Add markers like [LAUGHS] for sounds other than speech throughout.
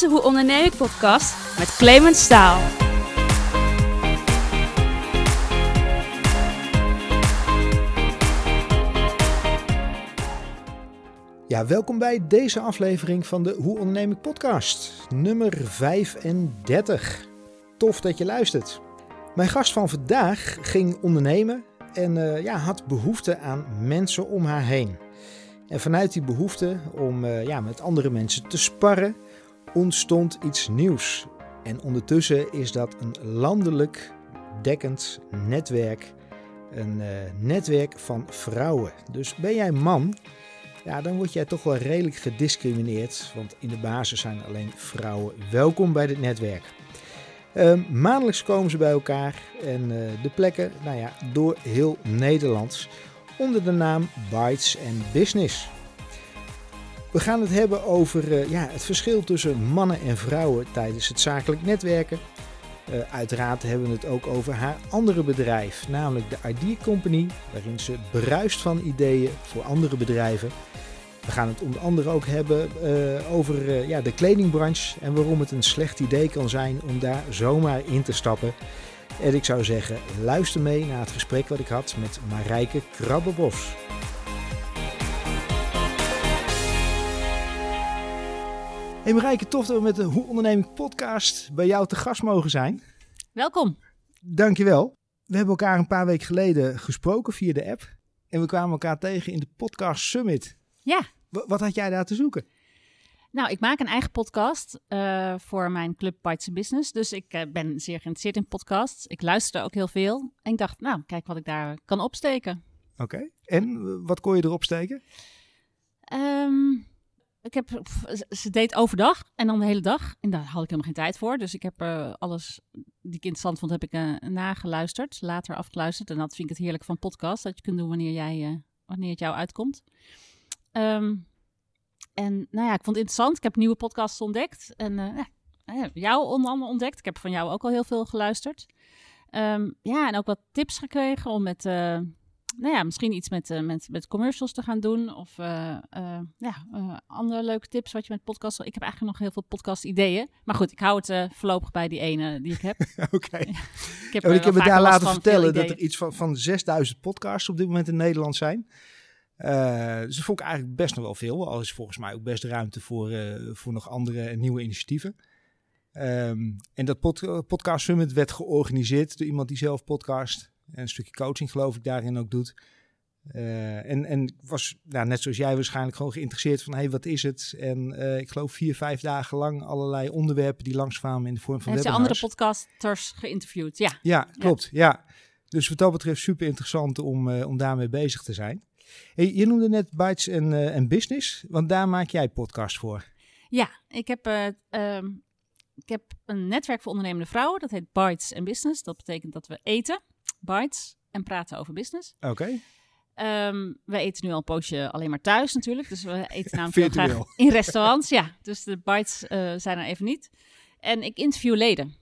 de Hoe Onderneem ik podcast met Clemens Staal. Ja, welkom bij deze aflevering van de Hoe Onderneem ik podcast, nummer 35. Tof dat je luistert. Mijn gast van vandaag ging ondernemen en eh, ja, had behoefte aan mensen om haar heen. En vanuit die behoefte om eh, ja, met andere mensen te sparren, ontstond iets nieuws. En ondertussen is dat een landelijk dekkend netwerk. Een eh, netwerk van vrouwen. Dus ben jij man, ja, dan word jij toch wel redelijk gediscrimineerd. Want in de basis zijn alleen vrouwen welkom bij dit netwerk. Uh, maandelijks komen ze bij elkaar en uh, de plekken, nou ja, door heel Nederland onder de naam Bytes and Business. We gaan het hebben over uh, ja, het verschil tussen mannen en vrouwen tijdens het zakelijk netwerken. Uh, uiteraard hebben we het ook over haar andere bedrijf, namelijk de Idea Company, waarin ze bruist van ideeën voor andere bedrijven. We gaan het onder andere ook hebben uh, over ja, de kledingbranche en waarom het een slecht idee kan zijn om daar zomaar in te stappen. En ik zou zeggen, luister mee naar het gesprek wat ik had met Marijke Krabbenbos. Hey Marijke, tof dat we met de Hoe Onderneming podcast bij jou te gast mogen zijn. Welkom. Dankjewel. We hebben elkaar een paar weken geleden gesproken via de app. En we kwamen elkaar tegen in de Podcast Summit. Ja. W wat had jij daar te zoeken? Nou, ik maak een eigen podcast uh, voor mijn club Bites Business. Dus ik uh, ben zeer geïnteresseerd in podcasts. Ik luister ook heel veel. En ik dacht, nou, kijk wat ik daar kan opsteken. Oké. Okay. En wat kon je erop steken? Um, ik heb, ze deed overdag en dan de hele dag. En daar had ik helemaal geen tijd voor. Dus ik heb uh, alles die ik interessant vond, heb ik uh, nageluisterd. Later afgeluisterd. En dat vind ik het heerlijk van podcast. Dat je kunt doen wanneer, jij, uh, wanneer het jou uitkomt. Um, en nou ja, ik vond het interessant. Ik heb nieuwe podcasts ontdekt. En ja, jou onder andere ontdekt. Ik heb van jou ook al heel veel geluisterd. Um, ja, en ook wat tips gekregen om met nou ja, misschien iets met, uh, met, met commercials te gaan doen. Of uh, uh, ja, andere leuke tips wat je met podcasts... Ik heb eigenlijk nog heel veel podcast ideeën. Maar goed, ik hou het voorlopig bij die ene die ik heb. [LAUGHS] Oké. Okay. ik heb, ik heb me daar laten vertellen dat er iets van, van 6000 podcasts op dit moment in Nederland zijn. dus dat vond ik eigenlijk best nog wel veel. Al is volgens mij ook best ruimte voor, voor nog andere en nieuwe initiatieven. Um, en dat pod podcast summit werd georganiseerd door iemand die zelf podcast en een stukje coaching geloof ik daarin ook doet. Uh, en, en was nou, net zoals jij waarschijnlijk gewoon geïnteresseerd van, hé, hey, wat is het? En uh, ik geloof vier, vijf dagen lang allerlei onderwerpen die langskwamen in de vorm van Heeft je andere podcasters geïnterviewd, ja. Ja, klopt, ja. ja. Dus wat dat betreft super interessant om, uh, om daarmee bezig te zijn. Hey, je noemde net Bytes en, en Business, want daar maak jij podcast voor. Ja, ik heb, um, ik heb een netwerk voor ondernemende vrouwen, dat heet Bytes en Business. Dat betekent dat we eten Bites en praten over business. Oké. Okay. Um, we eten nu al een poosje alleen maar thuis natuurlijk. Dus we [LAUGHS] eten namelijk heel graag in restaurants. ja, dus de bites uh, zijn er even niet. En ik interview leden.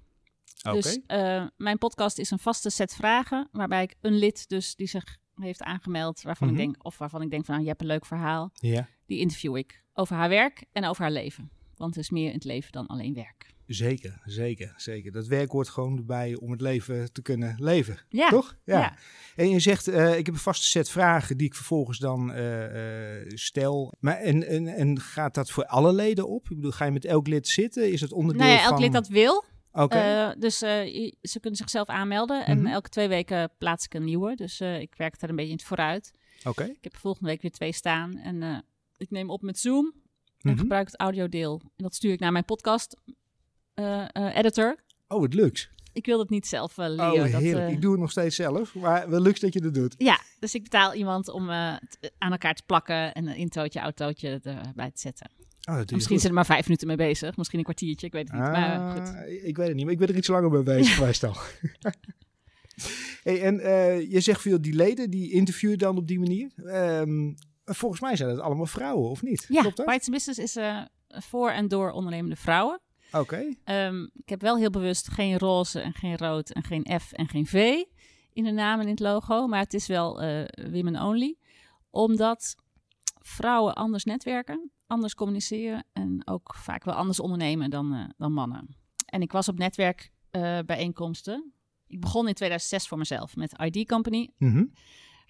Okay. Dus uh, mijn podcast is een vaste set vragen. Waarbij ik een lid dus die zich heeft aangemeld. Waarvan mm -hmm. ik denk, of waarvan ik denk van nou, je hebt een leuk verhaal. Yeah. Die interview ik over haar werk en over haar leven. Want er is meer in het leven dan alleen werk. Zeker, zeker, zeker. Dat werk hoort gewoon erbij om het leven te kunnen leven. Ja. Toch? Ja. ja. En je zegt, uh, ik heb een vaste set vragen die ik vervolgens dan uh, uh, stel. Maar en, en, en gaat dat voor alle leden op? Ik bedoel, ga je met elk lid zitten? Is het onderdeel nou ja, elk van... lid dat wil. Oké. Okay. dus ze kunnen zichzelf aanmelden. En mm -hmm. elke twee weken plaats ik een nieuwe. Dus ik werk daar een beetje in het vooruit. Oké. Okay. Ik heb volgende week weer twee staan. En ik neem op met Zoom. En mm -hmm. gebruik het audiodeel. En dat stuur ik naar mijn podcast editor. Oh, het lukt. Ik wil het niet zelf uh. Oh, heerlijk. Dat, ik doe het nog steeds zelf, maar wel lukt dat je het doet. Ja, dus ik betaal iemand om aan elkaar te plakken en een introotje, autootje erbij te zetten. Oh, misschien zijn er maar vijf minuten mee bezig, misschien een kwartiertje, ik weet het niet. Ah, maar goed. Ik weet het niet, maar ik ben er iets langer mee bezig [LAUGHS] geweest al. [LAUGHS] hey, en je zegt veel die leden, die interviewen dan op die manier. Um, volgens mij zijn het allemaal vrouwen, of niet? Ja, Klopt dat? Bites Business is voor en door ondernemende vrouwen. Oké. Okay. Um, ik heb wel heel bewust geen roze en geen rood en geen F en geen V in de naam en in het logo. Maar het is wel uh, women only. Omdat vrouwen anders netwerken. anders communiceren en ook vaak wel anders ondernemen dan, eh, dan mannen. En ik was op netwerkbijeenkomsten. ik begon in 2006 voor mezelf met ID Company, Mhm.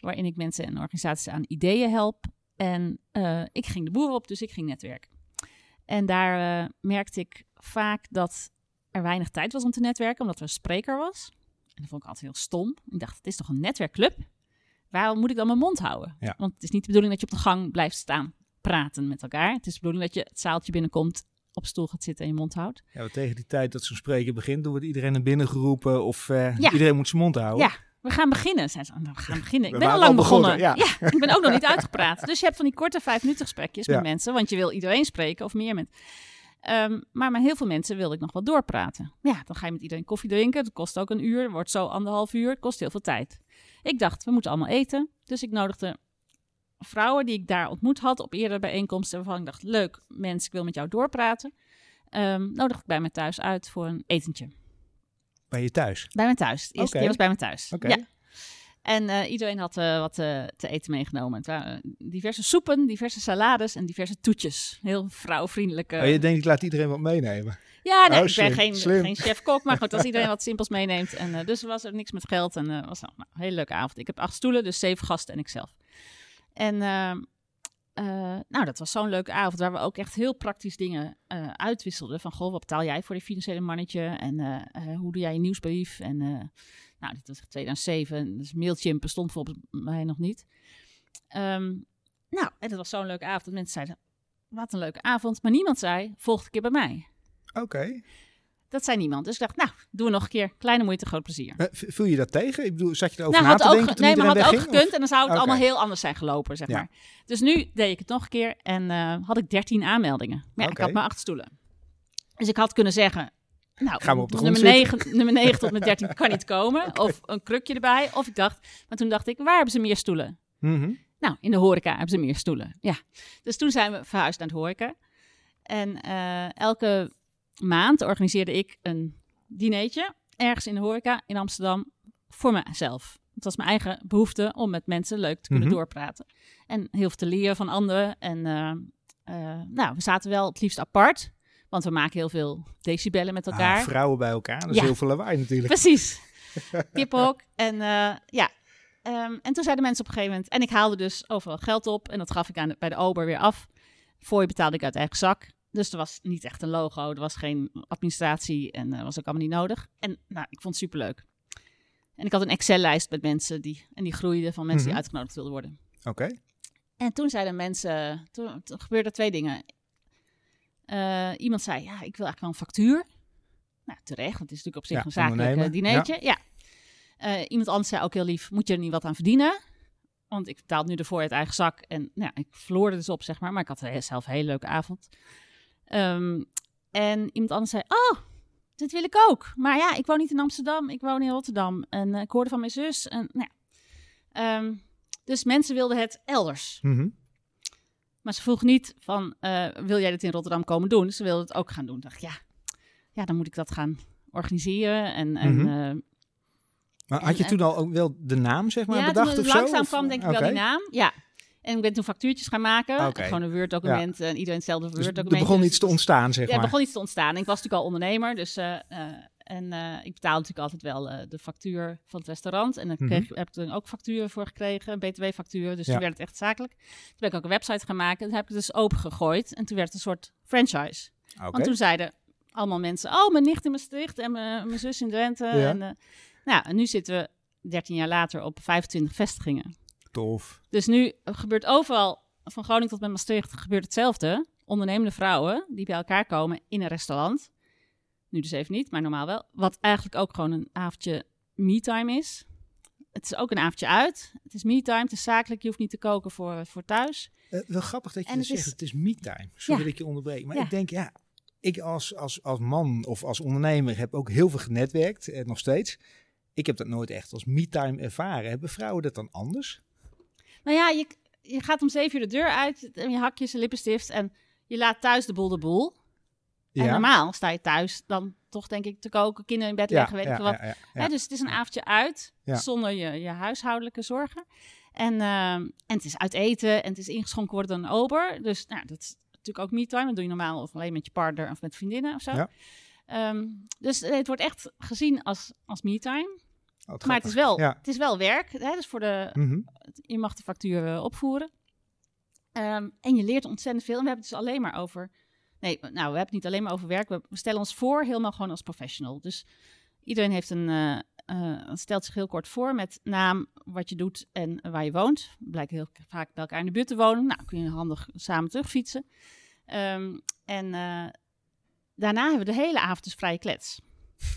waarin ik mensen en organisaties aan ideeën help. En eh, ik ging de boer op, dus ik ging netwerken. En daar eh, merkte ik vaak dat er weinig tijd was om te netwerken, omdat er een spreker was. En dat vond ik altijd heel stom. Ik dacht, het is toch een netwerkclub? Waarom moet ik dan mijn mond houden? Ja. Want het is niet de bedoeling dat je op de gang blijft staan praten met elkaar. Het is de bedoeling dat je het zaaltje binnenkomt, op stoel gaat zitten en je mond houdt. Ja, tegen die tijd dat zo'n spreker begint, dan wordt iedereen naar binnen geroepen of eh, Ja. iedereen moet zijn mond houden. Ja, we gaan beginnen. Zei ze, "Nou, we gaan beginnen. Ik We ben al lang begonnen, ja. ik ben ook nog niet uitgepraat. Dus je hebt van die korte vijf minuten gesprekjes [LAUGHS] Ja. met mensen, want je wil iedereen spreken of meer met. Ehm, maar met heel veel mensen wilde ik nog wel doorpraten. Ja, dan ga je met iedereen koffie drinken. Dat kost ook een uur. Wordt zo anderhalf uur. Het kost heel veel tijd. Ik dacht, we moeten allemaal eten. Dus ik nodigde vrouwen die ik daar ontmoet had op eerdere bijeenkomsten. Waarvan ik dacht, leuk mens, ik wil met jou doorpraten. Ehm nodig ik bij me thuis uit voor een etentje. Bij je thuis. Bij me thuis. Was bij me thuis. Oké. Ja. En eh, iedereen had eh, wat eh, te eten meegenomen. Het waren diverse soepen, diverse salades en diverse toetjes. Heel vrouwvriendelijke. Oh, je denkt, ik laat iedereen wat meenemen. Ja, nee, Oh, ik ben geen, geen chef-kok, maar goed, als iedereen [LAUGHS] wat simpels meeneemt. En, dus was er niks met geld en was nou, nou, een hele leuke avond. Ik heb acht stoelen, dus zeven gasten en ikzelf. En eh, eh, nou, dat was zo'n leuke avond waar we ook echt heel praktisch dingen uitwisselden. Van, goh, wat betaal jij voor die financiële mannetje? En hoe doe jij je nieuwsbrief? En nou, dit was 2007, dus Mailchimp bestond volgens mij nog niet. Ehm, nou, en dat was zo'n leuke avond mensen zeiden, wat een leuke avond. Maar niemand zei, volgende keer bij mij. Oké. Dat zei niemand. Dus ik dacht, nou, doen we nog een keer. Kleine moeite, groot plezier. Eh, v- Viel je dat tegen? Ik bedoel, zat je erover Nou, na had te ook, denken nee, maar had ook wegging? gekund. En dan zou het allemaal heel anders zijn gelopen, zeg Ja. maar. Dus nu deed ik het nog een keer en eh, had ik 13 aanmeldingen. Maar ja, ik had maar acht stoelen. Dus ik had kunnen zeggen, nou, Gaan we op de grond nummer, 9, nummer 9 tot met 13 [LAUGHS] kan niet komen. Of een krukje erbij. Of ik dacht, maar toen dacht ik, waar hebben ze meer stoelen? Mhm. Nou, in de horeca hebben ze meer stoelen. Ja. Dus toen zijn we verhuisd naar de horeca. En eh, elke maand organiseerde ik een dinertje ergens in de horeca in Amsterdam voor mezelf. Het was mijn eigen behoefte om met mensen leuk te kunnen Mhm. doorpraten. En heel veel te leren van anderen. En eh, eh, nou, we zaten wel het liefst apart. Want we maken heel veel decibellen met elkaar. Ah, vrouwen bij elkaar, dat is Ja. heel veel lawaai natuurlijk. Precies. [LAUGHS] Kippenhok. En eh, ja. Ehm, en toen zeiden mensen op een gegeven moment... En ik haalde dus overal geld op. En dat gaf ik aan de- bij de ober weer af. Voor je betaalde ik uit eigen zak. Dus er was niet echt een logo. Er was geen administratie. En dat was ook allemaal niet nodig. En nou, ik vond het superleuk. En ik had een Excel-lijst met mensen die... En die groeide van mensen Mhm. die uitgenodigd wilden worden. Oké. En toen zeiden mensen, toen, toen gebeurden twee dingen. Eh, iemand zei, ja, ik wil eigenlijk wel een factuur. Nou, terecht, want het is natuurlijk op zich Ja, een zakelijk ondernemen, dinertje. Ja. Eh, iemand anders zei ook heel lief, moet je er niet wat aan verdienen? Want ik betaal nu ervoor uit eigen zak. En nou, ja, ik verloor er dus op, zeg maar. Maar ik had zelf een hele leuke avond. Ehm, en iemand anders zei, oh, dit wil ik ook. Maar ja, ik woon niet in Amsterdam, ik woon in Rotterdam. En ik hoorde van mijn zus. En, nou. Ehm, dus mensen wilden het elders. Mhm. Maar ze vroeg niet van, eh, wil jij dit in Rotterdam komen doen? Ze wilde het ook gaan doen. Ik dacht, ja, ja dan moet ik dat gaan organiseren. En, en, Mhm. eh, Maar had je En- toen al ook wel de naam, zeg maar, ja, bedacht toen of het zo? langzaam Of- kwam denk ik wel die naam. Ja. En ik ben toen factuurtjes gaan maken. Gewoon een Word-document. En iedereen hetzelfde Dus er Word-document. begon iets te ontstaan, zeg Ja, er maar. begon iets te ontstaan. Ik was natuurlijk al ondernemer, dus eh, eh, en eh, ik betaalde natuurlijk altijd wel eh, de factuur van het restaurant. En daar Mhm. kreeg, heb ik toen ook facturen voor gekregen, een btw-factuur. Dus Ja. toen werd het echt zakelijk. Toen ben ik ook een website gaan maken. Toen heb ik het dus opengegooid. En toen werd het een soort franchise. Oké. Want toen zeiden allemaal mensen, oh, mijn nicht in Maastricht en mijn, mijn zus in Drenthe. Ja. En, eh, nou, en nu zitten we 13 jaar later op 25 vestigingen. Tof. Dus nu gebeurt overal, van Groningen tot met Maastricht, gebeurt hetzelfde. Ondernemende vrouwen die bij elkaar komen in een restaurant. Nu dus even niet, maar normaal wel. Wat eigenlijk ook gewoon een avondje me-time is. Het is ook een avondje uit. Het is me-time, het is zakelijk. Je hoeft niet te koken voor, voor thuis. Eh, wel grappig dat je En dat het zegt. is- Het is me-time. Sorry Ja. dat ik je onderbreek. Maar Ja. ik denk, ja, ik als, als, als man of als ondernemer heb ook heel veel genetwerkt. En nog steeds. Ik heb dat nooit echt als me-time ervaren. Hebben vrouwen dat dan anders? Nou ja, je, je gaat om zeven uur de deur uit. En je hakjes en lippenstift. En je laat thuis de boel de boel. En normaal sta je thuis dan toch denk ik te koken, kinderen in bed leggen, weet ik wat. ja, dus het is een avondje uit, zonder je, je huishoudelijke zorgen. En, ehm, en het is uit eten en het is ingeschonken worden door een ober. Dus nou, dat natuurlijk ook me-time. Dat doe je normaal of alleen met je partner of met vriendinnen of zo. Ehm, dus het wordt echt gezien als, als me-time. Oh, wat Maar het is wel, het is wel werk. Hè? Dus voor de, Mhm. je mag de factuur opvoeren. Ehm, en je leert ontzettend veel. En we hebben het dus alleen maar over... Nee, nou, we hebben het niet alleen maar over werk. We stellen ons voor helemaal gewoon als professional. Dus iedereen heeft een, eh, eh, stelt zich heel kort voor met naam, wat je doet en waar je woont. We blijken heel vaak bij elkaar in de buurt te wonen. Nou, kun je handig samen terugfietsen. Ehm, en eh, daarna hebben we de hele avond dus vrije klets.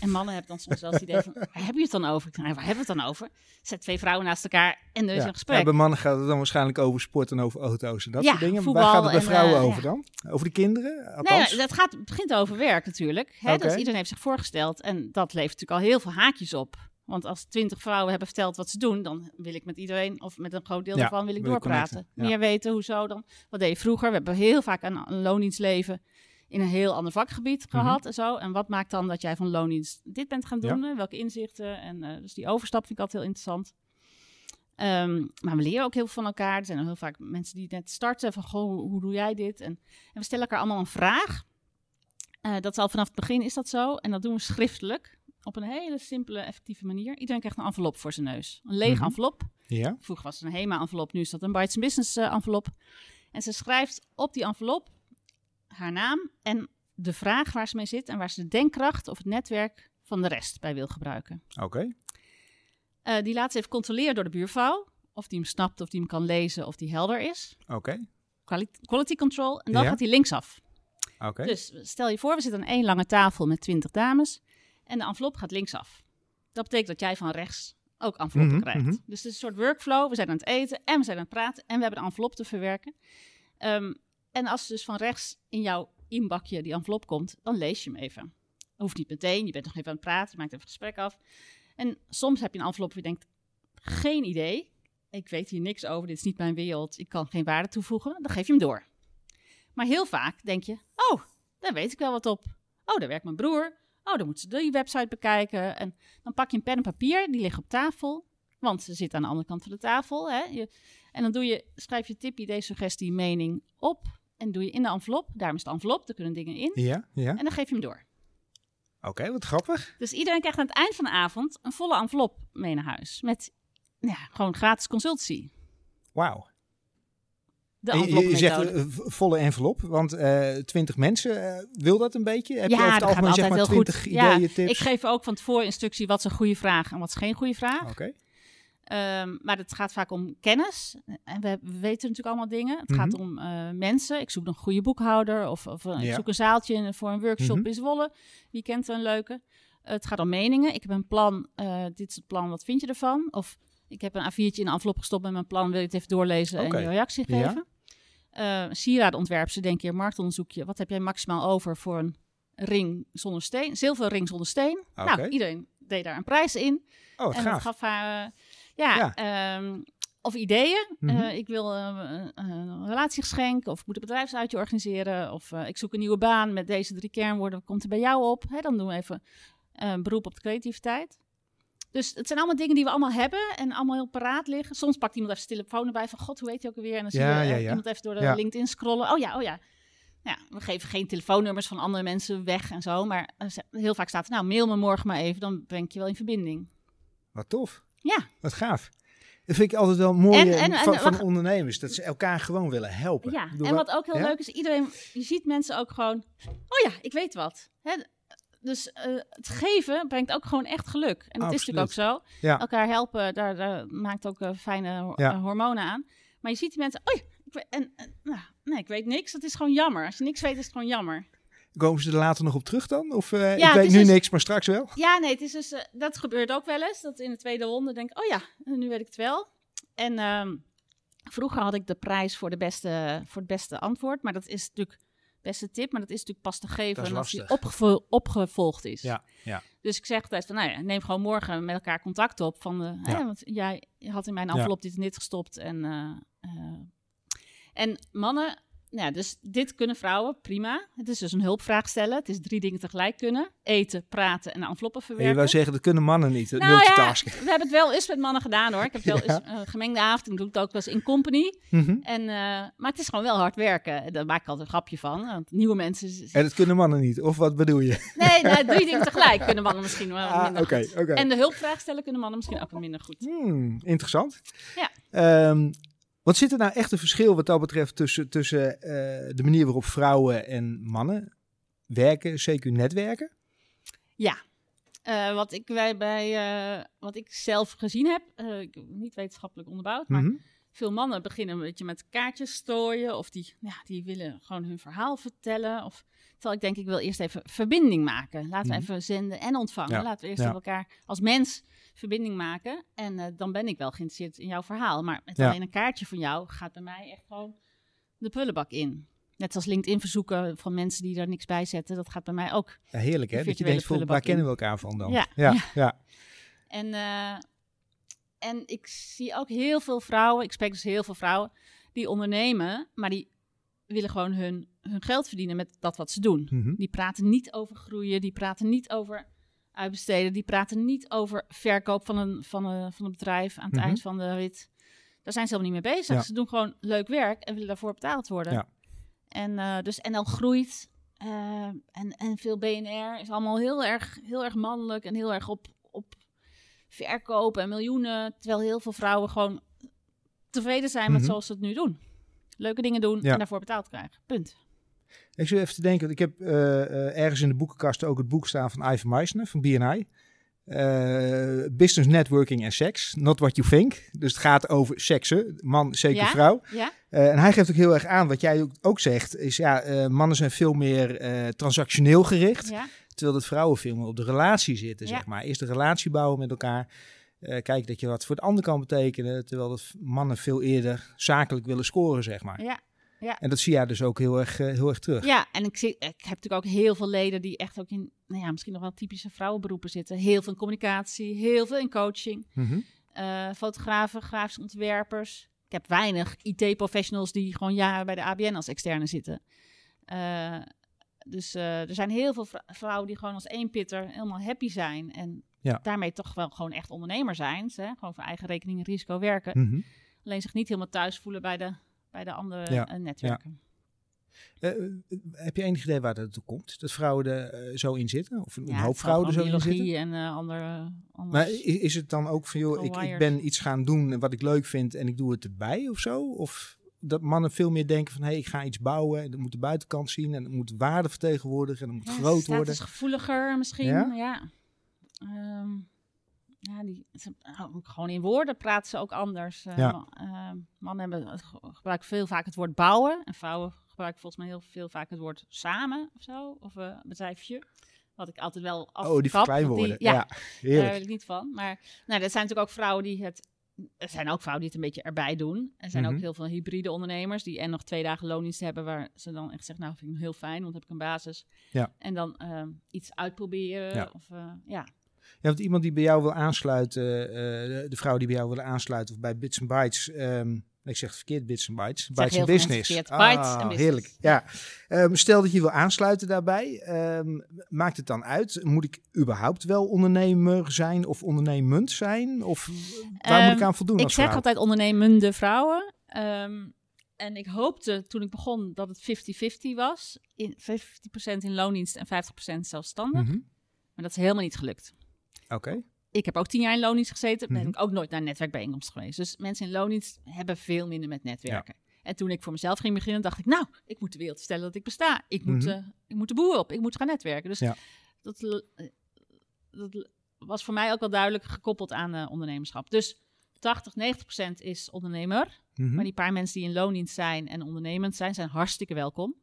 En mannen hebben dan soms wel het idee van, waar heb je het dan over? Ik zeg, nou, waar hebben we het dan over? Zet twee vrouwen naast elkaar en er is Ja. een gesprek. Ja, bij mannen gaat het dan waarschijnlijk over sport en over auto's en dat Ja, soort dingen. voetbal Waar gaat het bij en, vrouwen eh, over dan? Over de kinderen? Nee, Althans? ja, dat gaat, het begint over werk natuurlijk. Hè? Dus iedereen heeft zich voorgesteld. En dat levert natuurlijk al heel veel haakjes op. Want als twintig vrouwen hebben verteld wat ze doen, dan wil ik met iedereen, of met een groot deel daarvan, wil ik wil doorpraten. Meer weten, hoezo dan. Wat deed je vroeger? We hebben heel vaak een, een loondienstleven in een heel ander vakgebied Mhm. gehad en zo. En wat maakt dan dat jij van loondienst dit bent gaan doen? Welke inzichten? En eh, dus die overstap vind ik altijd heel interessant. Ehm, maar we leren ook heel veel van elkaar. Er zijn ook heel vaak mensen die net starten van, goh, hoe, doe jij dit? En, en we stellen elkaar allemaal een vraag. Eh, dat is al vanaf het begin is dat zo. En dat doen we schriftelijk. Op een hele simpele, effectieve manier. Iedereen krijgt een envelop voor zijn neus. Een lege Mhm. envelop. Ja? Vroeger was het een HEMA-envelop, nu is dat een Bites Business envelop. En ze schrijft op die envelop haar naam en de vraag waar ze mee zit en waar ze de denkkracht of het netwerk van de rest bij wil gebruiken. Oké. Eh, die laat ze even controleren door de buurvrouw. Of die hem snapt, of die hem kan lezen, of die helder is. Oké. Quali- quality control. En dan Ja. gaat hij linksaf. Oké. Dus stel je voor, we zitten aan één lange tafel met twintig dames. En de envelop gaat linksaf. Dat betekent dat jij van rechts ook enveloppen Mhm, krijgt. mhm. Dus het is een soort workflow. We zijn aan het eten en we zijn aan het praten. En we hebben de envelop te verwerken. Ehm, en als dus van rechts in jouw inbakje die envelop komt, dan lees je hem even. Hoeft niet meteen, je bent nog even aan het praten, je maakt even het gesprek af. En soms heb je een envelop waar je denkt, geen idee. Ik weet hier niks over, dit is niet mijn wereld. Ik kan geen waarde toevoegen. Dan geef je hem door. Maar heel vaak denk je, oh, daar weet ik wel wat op. Oh, daar werkt mijn broer. Oh, dan moet ze die website bekijken. En dan pak je een pen en papier, die liggen op tafel. Want ze zit aan de andere kant van de tafel. Hè? Je, en dan doe je, schrijf je tip, idee, suggestie, mening op. En doe je in de envelop. Daarom is de envelop, daar kunnen dingen in. Ja? Ja? En dan geef je hem door. Oké, wat grappig. Dus iedereen krijgt aan het eind van de avond een volle envelop mee naar huis. Met ja, gewoon gratis consultancy. Wauw. De Je, je zegt eh, volle envelop, want eh 20 mensen, eh, wil dat een beetje? Heb je Ja, over het algemeen zeg altijd maar heel 20 goed. Ja, ideeën, tips? Ik geef ook van tevoren instructie wat is een goede vraag en wat is geen goede vraag. Oké. Ehm, maar het gaat vaak om kennis. En we, we weten natuurlijk allemaal dingen. Het Mhm. gaat om eh, mensen. Ik zoek een goede boekhouder. Of, of eh, ik Ja. zoek een zaaltje in- voor een workshop Mhm. in Zwolle. Wie kent een leuke? het gaat om meningen. Ik heb een plan. eh, dit is het plan. Wat vind je ervan? Of ik heb een A4'tje in een envelop gestopt met mijn plan. Wil je het even doorlezen en je reactie Ja. geven? Eh sieradontwerp. Ze denken hier marktonderzoekje. Wat heb jij maximaal over voor een ring zonder steen? Zilveren ring zonder steen. Nou, iedereen deed daar een prijs in. Oh, En dat gaf haar, ja, Ja. ehm, of ideeën. Mhm. Eh, ik wil eh, een- relatiegeschenk, of ik moet een bedrijfsuitje organiseren, of ik zoek een nieuwe baan met deze drie kernwoorden. Komt er bij jou op? Hè, dan doen we even een beroep op de creativiteit. Dus het zijn allemaal dingen die we allemaal hebben en allemaal heel paraat liggen. Soms pakt iemand even telefoon erbij van, god, hoe heet je ook alweer? En dan zie Ja, je ja, iemand even door de. LinkedIn scrollen. Oh ja, oh ja. Ja, we geven geen telefoonnummers van andere mensen weg en zo. Maar heel vaak staat er, nou, mail me morgen maar even, dan ben ik je wel in verbinding. Wat tof. Ja. Wat gaaf. Dat vind ik altijd wel mooi En- eh, en- en van, van wacht. ondernemers. Dat ze elkaar gewoon willen helpen. Ja, en wat ook heel ja? leuk is, iedereen, je ziet mensen ook gewoon, oh ja, ik weet wat. Hè? Dus eh, het geven brengt ook gewoon echt geluk. En dat is natuurlijk ook zo. Ja. Elkaar helpen, daar, daar maakt ook eh, fijne ho- Ja. hormonen aan. Maar je ziet die mensen, oh ja, ik weet, en, en, nou, nee, ik weet niks. Dat is gewoon jammer. Als je niks weet, is het gewoon jammer. Komen ze er later nog op terug dan? Of eh, Ja, ik weet nu dus- niks, maar straks wel? Ja, nee, het is dus, eh, dat gebeurt ook wel eens. Dat in de tweede ronde denk ik, oh ja, nu weet ik het wel. En ehm, vroeger had ik de prijs voor, de beste, voor het beste antwoord. Maar dat is natuurlijk beste tip, maar dat is natuurlijk pas te geven als die opgevo- opgevolgd is. Ja, ja. Dus ik zeg altijd van, nou ja, neem gewoon morgen met elkaar contact op. Van, de, Ja. hè, want jij had in mijn envelop dit en dit gestopt. En, eh, eh, en mannen, Nou, dus dit kunnen vrouwen prima. Het is dus een hulpvraag stellen. Het is drie dingen tegelijk kunnen. Eten, praten en enveloppen En verwerken. je wou zeggen, dat kunnen mannen niet, het Nou ja, we hebben het wel eens met mannen gedaan hoor. Ik heb wel [LAUGHS] Ja. eens een gemengde avond. Ik doe het ook wel eens in company. Mhm. En, eh, maar het is gewoon wel hard werken. Daar maak ik altijd een grapje van. Want nieuwe mensen... En dat kunnen mannen niet, of wat bedoel je? Nee, nou, [LAUGHS] drie dingen tegelijk kunnen mannen misschien wel Ah, minder goed. En de hulpvraag stellen kunnen mannen misschien ook wel minder goed. Hmm, interessant. Ja. Ehm, wat zit er nou echt een verschil wat dat betreft tussen, tussen eh, de manier waarop vrouwen en mannen werken, CQ netwerken? Eh, wat, ik, wij bij, eh, wat ik zelf gezien heb, ik, niet wetenschappelijk onderbouwd, maar Mhm. veel mannen beginnen een beetje met kaartjes strooien. Of die, ja, die willen gewoon hun verhaal vertellen. Of, terwijl ik denk, ik wil eerst even verbinding maken. Laten we Mhm. even zenden en ontvangen. Ja, Laten we eerst ja. met elkaar als mens verbinding maken. En eh, dan ben ik wel geïnteresseerd in jouw verhaal. Maar met alleen een kaartje van jou gaat bij mij echt gewoon de prullenbak in. Net zoals LinkedIn verzoeken van mensen die er niks bij zetten. Dat gaat bij mij ook. Ja, heerlijk hè? Dat je denkt, van, waar kennen we elkaar van dan? Ja, ja, ja. ja. En, eh, en ik zie ook heel veel vrouwen, ik spreek dus heel veel vrouwen, die ondernemen, maar die willen gewoon hun, hun geld verdienen met dat wat ze doen. Mhm. Die praten niet over groeien, die praten niet over uitbesteden, die praten niet over verkoop van een, van een, van een bedrijf aan het Mhm. eind van de rit. Daar zijn ze helemaal niet mee bezig. Ja. Ze doen gewoon leuk werk en willen daarvoor betaald worden. Ja. En, eh, dus, dan groeit. eh, en, en veel BNR is allemaal heel erg, heel erg mannelijk en heel erg op, op verkopen en miljoenen. Terwijl heel veel vrouwen gewoon tevreden zijn met Mhm. zoals ze het nu doen. Leuke dingen doen Ja. en daarvoor betaald krijgen. Punt. Ik zit even te denken, want ik heb eh, eh, ergens in de boekenkast ook het boek staan van Ivan Meisner van BNI. Eh, business Networking en Seks, Not What You Think. Dus het gaat over seksen, man, zeker Ja? vrouw. Ja? En hij geeft ook heel erg aan, wat jij ook, zegt, is ja, mannen zijn veel meer transactioneel gericht. Ja? Terwijl dat vrouwen veel meer op de relatie zitten, zeg maar. Eerst de relatie bouwen met elkaar. Eh kijken dat je wat voor het ander kan betekenen. Terwijl dat mannen veel eerder zakelijk willen scoren, zeg maar. Ja. En dat zie jij dus ook heel erg, eh, heel erg terug. Ja, en ik, zie, ik heb natuurlijk ook heel veel leden die echt ook in, nou ja, misschien nog wel typische vrouwenberoepen zitten. Heel veel in communicatie, heel veel in coaching. Eh, fotografen, grafische ontwerpers. Ik heb weinig IT-professionals die gewoon jaren bij de ABN als externe zitten. Dus er zijn heel veel vrou- vrouwen die gewoon als eenpitter helemaal happy zijn. En Ja. daarmee toch wel gewoon echt ondernemer zijn. Hè, gewoon voor eigen rekening en risico werken. Mhm. Alleen zich niet helemaal thuis voelen bij de, bij de andere Ja, eh, netwerken. Eh, eh, heb je enig idee waar dat toe komt? Dat vrouwen er zo in zitten? Of een Ja, hoop vrouwen er zo in zitten? en andere... Maar is het dan ook van, joh, ik, ik ben iets gaan doen wat ik leuk vind en ik doe het erbij of zo? Of dat mannen veel meer denken van, hé, hey, ik ga iets bouwen en dat moet de buitenkant zien en het moet waarde vertegenwoordigen en het moet Ja, groot worden. gevoeliger misschien, Ja? ja. Ehm, ja, die, ze- ook gewoon in woorden praten ze ook anders. Eh, Ja. ma- eh, mannen hebben, gebruiken veel vaak het woord bouwen. En vrouwen gebruiken volgens mij heel veel vaak het woord samen of zo. Of eh bedrijfje. Wat ik altijd wel af. Oh, die verkleinwoorden. Ja, ja, heerlijk. daar ik niet van. Maar nou, er zijn natuurlijk ook vrouwen die het. Er zijn ook vrouwen die het een beetje erbij doen. Er zijn Mhm. ook heel veel hybride ondernemers die en nog twee dagen loondienst hebben, waar ze dan echt zeggen, nou vind ik heel fijn, want dan heb ik een basis. Ja. En dan ehm, iets uitproberen. Ja. Of, eh, ja. Ja, want iemand die bij jou wil aansluiten, eh, de, vrouw die bij jou wil aansluiten, of bij Bits and Bytes, ehm, ik zeg het verkeerd Bits and Bytes, Bytes and Business. Ah, Business. Heerlijk, ja. Ehm, stel dat je wil aansluiten daarbij, ehm, maakt het dan uit? Moet ik überhaupt wel ondernemer zijn of ondernemend zijn? Of waar moet ik aan voldoen Ik als zeg vrouw? altijd ondernemende vrouwen. En ik hoopte toen ik begon dat het 50-50 was. In 50% in loondienst en 50% zelfstandig. Mhm. Maar dat is helemaal niet gelukt. Oké, Ik heb ook tien jaar in loondienst gezeten. Ben Mhm. ik ook nooit naar een netwerkbijeenkomst geweest. Dus mensen in loondienst hebben veel minder met netwerken. En toen ik voor mezelf ging beginnen, dacht ik... nou, ik moet de wereld vertellen dat ik besta. Ik moet, Mhm. eh, ik moet de boer op. Ik moet gaan netwerken. Dus Ja. dat, eh, dat was voor mij ook wel duidelijk gekoppeld aan eh, ondernemerschap. Dus 80, 90 procent is ondernemer. Mhm. Maar die paar mensen die in loondienst zijn en ondernemend zijn, zijn hartstikke welkom.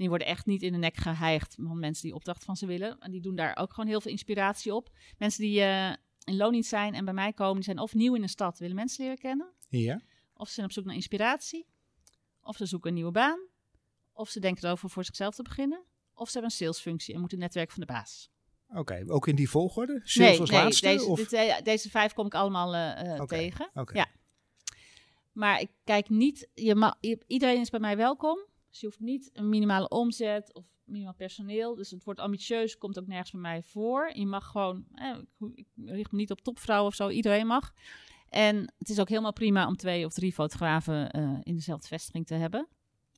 Die worden echt niet in de nek geheigd van mensen die opdracht van ze willen. En die doen daar ook gewoon heel veel inspiratie op. Mensen die eh, in loondienst zijn en bij mij komen, die zijn of nieuw in een stad, willen mensen leren kennen. ja. Of ze zijn op zoek naar inspiratie. Of ze zoeken een nieuwe baan. Of ze denken erover voor zichzelf te beginnen. Of ze hebben een salesfunctie en moeten netwerken van de baas. Oké, ook in die volgorde? Sales nee, als nee laatste? deze, of? dit, eh, deze vijf kom ik allemaal eh, tegen. Ja. Maar ik kijk niet, je ma- je- iedereen is bij mij welkom. Dus je hoeft niet een minimale omzet of minimaal personeel. Dus het wordt ambitieus, komt ook nergens bij mij voor. Je mag gewoon, eh, ik richt me niet op topvrouwen of zo, iedereen mag. En het is ook helemaal prima om twee of drie fotografen uh, in dezelfde vestiging te hebben.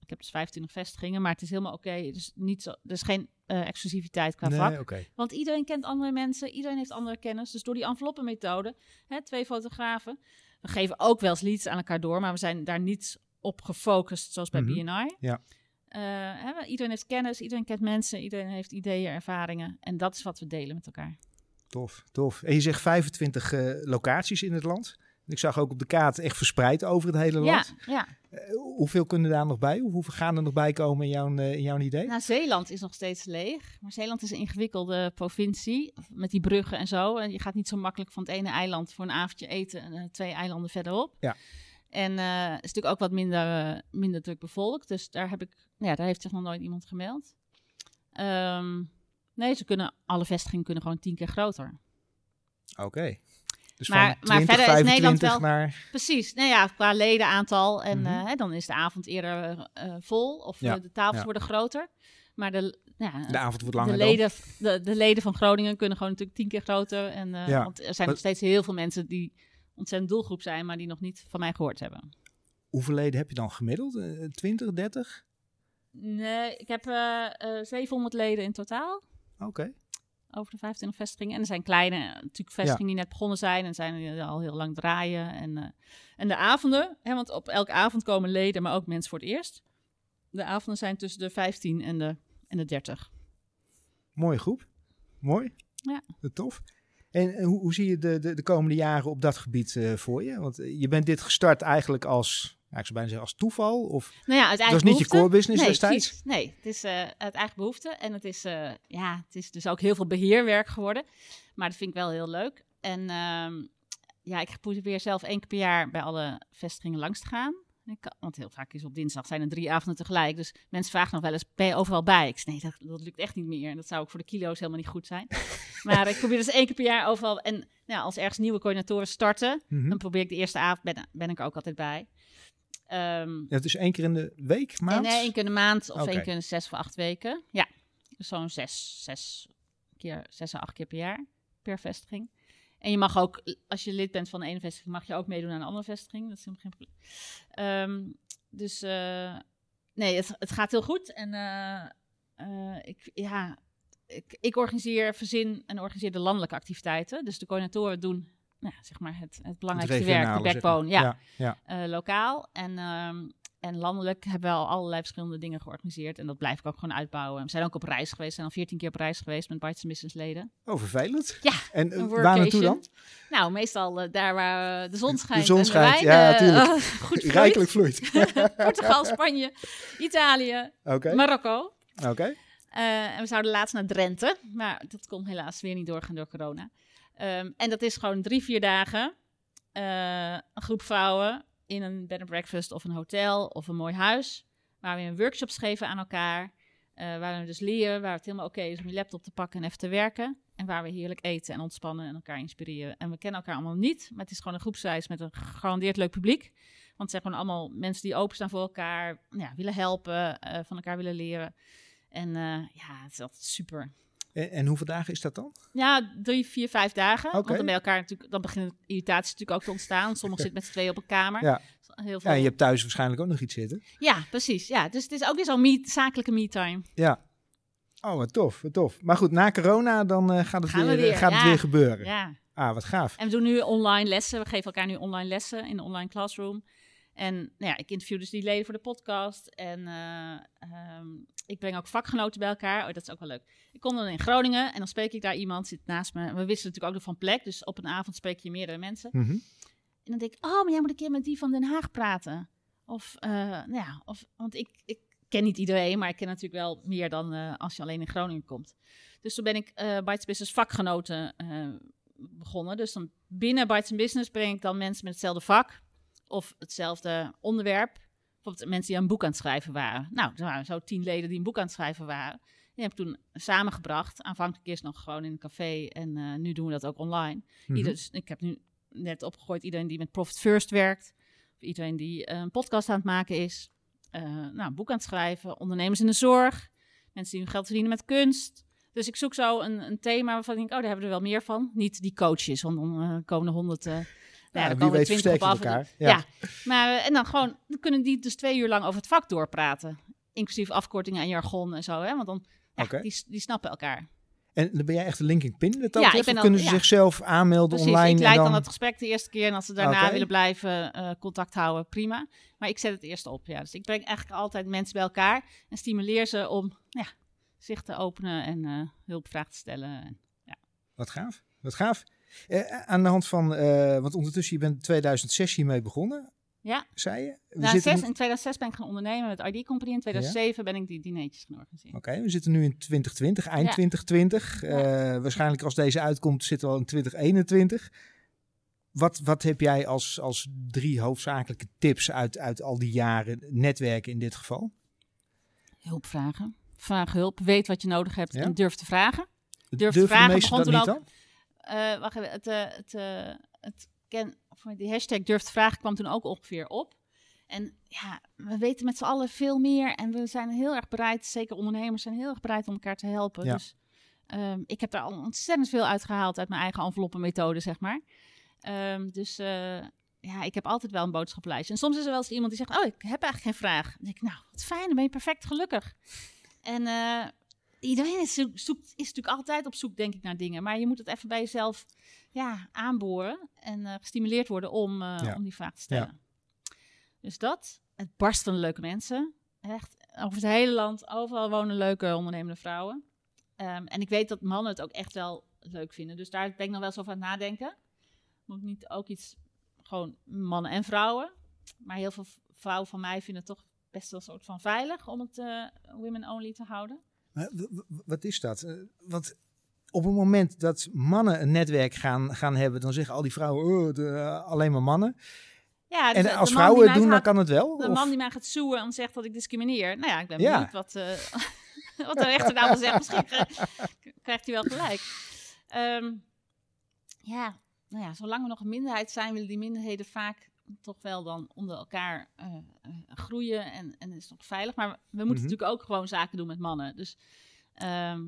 Ik heb dus 25 vestigingen, maar het is helemaal oké. Dus niet zo, er is geen uh, exclusiviteit qua Nee, vak. Want iedereen kent andere mensen, iedereen heeft andere kennis. Dus door die enveloppenmethode, hè, twee fotografen. We geven ook wel eens leads aan elkaar door, maar we zijn daar niet op gefocust, zoals bij Mhm. BNI. Ja. Eh, iedereen heeft kennis, iedereen kent mensen, iedereen heeft ideeën, ervaringen. En dat is wat we delen met elkaar. Tof, tof. En je zegt 25 eh, locaties in het land. Ik zag ook op de kaart echt verspreid over het hele Ja, land. ja. Eh, hoeveel kunnen daar nog bij? Hoeveel gaan er nog bij komen in jouw, in jouw idee? Nou, Zeeland is nog steeds leeg. Maar Zeeland is een ingewikkelde provincie. Met die bruggen en zo. En je gaat niet zo makkelijk van het ene eiland voor een avondje eten. En twee eilanden verderop. Ja. En het is natuurlijk ook wat minder, eh, minder druk bevolkt. Dus daar, heb ik, ja, daar heeft zich nog nooit iemand gemeld. Ehm, nee, ze kunnen, alle vestigingen kunnen gewoon tien keer groter. Oké. Dus Maar- van maar 20, verder is Nederland 25 wel- naar... Precies, nou ja, qua ledenaantal. En Mhm. eh, hè, dan is de avond eerder vol. Of Ja, de tafels ja. worden groter. Maar de, ja, De avond wordt de langer dan. leden, de, de leden van Groningen kunnen gewoon natuurlijk tien keer groter. En. Want er zijn Maar- nog steeds heel veel mensen die ontzettend doelgroep zijn, maar die nog niet van mij gehoord hebben. Hoeveel leden heb je dan gemiddeld? Eh, 20, 30? Nee, ik heb eh, eh, 700 leden in totaal. Oké. Over de 25 vestigingen. En er zijn kleine, eh, natuurlijk vestigingen die net begonnen zijn en zijn die al heel lang draaien. En, eh, en de avonden, hè, want op elke avond komen leden, maar ook mensen voor het eerst. De avonden zijn tussen de 15 en de, en de 30. Mooie groep. Mooi. Ja. Eh, Tof. En hoe, hoe zie je de, de, de komende jaren op dat gebied eh, voor je? Want eh, je bent dit gestart eigenlijk als, nou, ik zou bijna zeggen als toeval. Of Nou ja, uit dat niet je core business nee, destijds? precies. Nee, het is eh uit eigen behoefte. En het is, ja, het is dus ook heel veel beheerwerk geworden. Maar dat vind ik wel heel leuk. En ehm, ja, ik probeer zelf één keer per jaar bij alle vestigingen langs te gaan. Ik kan- want heel vaak is op dinsdag zijn er drie avonden tegelijk. Dus mensen vragen nog wel eens, ben je overal bij? Ik zeg, nee, dat, dat lukt echt niet meer. En dat zou ook voor de kilo's helemaal niet goed zijn. [LAUGHS] maar ik probeer dus één keer per jaar overal... En nou, als ergens nieuwe coördinatoren starten... Mhm. dan probeer ik de eerste avond, ben, ben ik ook altijd bij. Ehm, Ja, het is één keer in de week, maand? nee, één keer in de maand of één keer in de zes of acht weken. Ja, dus zo'n zes, zes keer, zes à acht keer per jaar per vestiging. En je mag ook, als je lid bent van de ene vestiging, mag je ook meedoen aan een andere vestiging. Dat is helemaal geen probleem. Ehm, dus eh, nee, het, het gaat heel goed. En eh, eh, ik, ja, ik, ik organiseer, verzin en organiseer de landelijke activiteiten. Dus de coördinatoren doen, nou, zeg maar, het, het belangrijkste werk, de regionale, zeg maar. backbone. ja ja, ja. lokaal. En, ehm, en landelijk hebben we al allerlei verschillende dingen georganiseerd. En dat blijf ik ook gewoon uitbouwen. We zijn ook op reis geweest. We zijn al 14 keer op reis geweest met Bites Business leden. Oh, vervelend. Ja, En eh, waar naartoe dan? Nou, meestal eh, daar waar eh, de zon schijnt. zon de schijnt, wijn, ja, eh, tuurlijk. [LAUGHS] [LAUGHS] goed vloeit. Rijkelijk vloeit. [LAUGHS] Portugal, Spanje, Italië, Marokko. oké. En we zouden laatst naar Drenthe, maar dat kon helaas weer niet doorgaan door corona. Ehm, en dat is gewoon drie, vier dagen. een groep vrouwen in een bed and breakfast of een hotel of een mooi huis. Waar we een workshops geven aan elkaar. eh, waar we dus leren, waar het helemaal oké is om je laptop te pakken en even te werken. En waar we heerlijk eten en ontspannen en elkaar inspireren. En we kennen elkaar allemaal niet, maar het is gewoon een groepsreis met een gegarandeerd leuk publiek. Want het zijn gewoon allemaal mensen die openstaan voor elkaar, ja, willen helpen, eh, van elkaar willen leren. En eh, ja, het is altijd super. En, en hoeveel dagen is dat dan? Ja, drie, vier, vijf dagen. Oké. Want dan bij elkaar natuurlijk, dan beginnen irritaties natuurlijk ook te ontstaan. Sommigen [LAUGHS] zitten met z'n tweeën op een kamer. Ja. Heel Ja, veel. en je hebt thuis waarschijnlijk ook nog iets zitten. Ja, precies. Ja, dus het is ook weer zo'n meet, zakelijke me-time. Ja. Oh, wat tof, wat tof. Maar goed, na corona dan eh, gaat, het, Gaan we weer, gaat het ja. weer gebeuren. Ja. Ah, wat gaaf. En we doen nu online lessen. We geven elkaar nu online lessen in de online classroom. En nou ja, ik interview dus die leden voor de podcast. En eh, ehm, ik breng ook vakgenoten bij elkaar. Oh, dat is ook wel leuk. Ik kom dan in Groningen en dan spreek ik daar iemand, zit naast me. We wisselen natuurlijk ook nog van plek. Dus op een avond spreek je meerdere mensen. Mhm. En dan denk ik, oh, maar jij moet een keer met die van Den Haag praten. Of, eh, nou ja, of, want ik, ik ken niet iedereen, maar ik ken natuurlijk wel meer dan eh, als je alleen in Groningen komt. Dus toen ben ik eh Bites Business vakgenoten begonnen. Dus dan binnen Bites Business breng ik dan mensen met hetzelfde vak of hetzelfde onderwerp. Bijvoorbeeld mensen die een boek aan het schrijven waren. Nou, er waren zo tien leden die een boek aan het schrijven waren. Die heb ik toen samengebracht. Aanvankelijk eerst nog gewoon in een café en eh, nu doen we dat ook online. Mhm. Ieder, dus ik heb nu net opgegooid iedereen die met Profit First werkt. Of iedereen die eh, een podcast aan het maken is. eh, nou, een boek aan het schrijven. Ondernemers in de zorg. Mensen die hun geld verdienen met kunst. Dus ik zoek zo een, een thema waarvan ik denk, oh, daar hebben we er wel meer van. Niet die coaches, want dan komen er honderd... nou, Ja, dan komen er 20 op af. elkaar. Ja. Ja. maar eh, en dan gewoon, dan kunnen die dus twee uur lang over het vak doorpraten. Inclusief afkortingen en jargon en zo, hè. Want dan, ja, die, die snappen elkaar. En dan ben jij echt een linking pin? Dat Ja, ik ben kunnen ze ja. zichzelf aanmelden Precies, online? ik leid dan... dan... het gesprek de eerste keer en als ze daarna Oké. willen blijven eh, contact houden, prima. Maar ik zet het eerst op, ja. Dus ik breng eigenlijk altijd mensen bij elkaar en stimuleer ze om ja, zich te openen en eh, hulpvragen te stellen. En- Wat gaaf. Wat gaaf. Eh, aan de hand van, eh, want ondertussen, je bent 2006 hiermee begonnen, Ja, zei je? We nou, zitten zes, nu- in 2006 ben ik gaan ondernemen met ID Company. In 2007 ben ik die dineetjes gaan organiseren. Oké, we zitten nu in 2020, eind Ja. 2020. Eh, waarschijnlijk als deze uitkomt zitten we al in 2021. Wat, wat heb jij als, als drie hoofdzakelijke tips uit, uit al die jaren netwerken in dit geval? Hulpvragen. Vraag hulp, weet wat je nodig hebt en durf te vragen. Durf te vragen begon toen niet Eh, wacht even, het, eh, het, eh, het ken, of die hashtag durf te vragen kwam toen ook ongeveer op. En ja, we weten met z'n allen veel meer en we zijn heel erg bereid, zeker ondernemers zijn heel erg bereid om elkaar te helpen. Ja. Dus ehm, ik heb daar al ontzettend veel uitgehaald uit mijn eigen enveloppenmethode, zeg maar. Ehm, dus ja, ik heb altijd wel een boodschappenlijstje. En soms is er wel eens iemand die zegt, oh, ik heb eigenlijk geen vraag. Dan denk ik, nou, wat fijn, dan ben je perfect gelukkig. En iedereen is, zoekt, is natuurlijk altijd op zoek, denk ik, naar dingen. Maar je moet het even bij jezelf ja, aanboren en eh, gestimuleerd worden om, eh, Ja. om die vraag te stellen. Dus dat, het barst van de leuke mensen. Echt, over het hele land, overal wonen leuke ondernemende vrouwen. Ehm, en ik weet dat mannen het ook echt wel leuk vinden. Dus daar ben ik nog wel eens over aan het nadenken. Moet niet ook iets, gewoon mannen en vrouwen. Maar heel veel vrouwen van mij vinden het toch best wel een soort van veilig om het eh, women only te houden. Wat is dat? Eh, Want op het moment dat mannen een netwerk gaan, gaan hebben, dan zeggen al die vrouwen oh, de- eh, alleen maar mannen. Ja, dus En de als vrouwen het doen, dan kan het wel? De Of- man die mij gaat zoeën en zegt dat ik discrimineer. Nou ja, ik ben Ja. benieuwd wat, eh [LAUGHS] wat de rechter daarvan zegt. Misschien kri- krijgt hij wel gelijk. Ehm, ja, nou ja, zolang we nog een minderheid zijn, willen die minderheden vaak toch wel dan onder elkaar eh, eh, groeien en, en is nog veilig. Maar we moeten Mhm. natuurlijk ook gewoon zaken doen met mannen. Dus, ehm,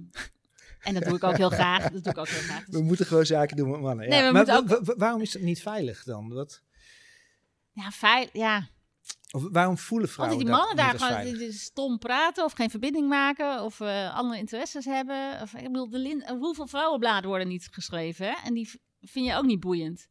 en dat doe ik ook [LAUGHS] heel graag. Dat doe ik ook heel graag. Dus We moeten gewoon zaken doen met mannen. Nee, ja. we maar ook- waarom is dat niet veilig dan? Wat, ja, veil, ja, of waarom voelen vrouwen Altijd die mannen daar gewoon veilig? die- stom praten of geen verbinding maken of eh, andere interesses hebben. Of, ik bedoel, de lin, hoeveel vrouwenbladen worden niet geschreven hè? en die vind je ook niet boeiend.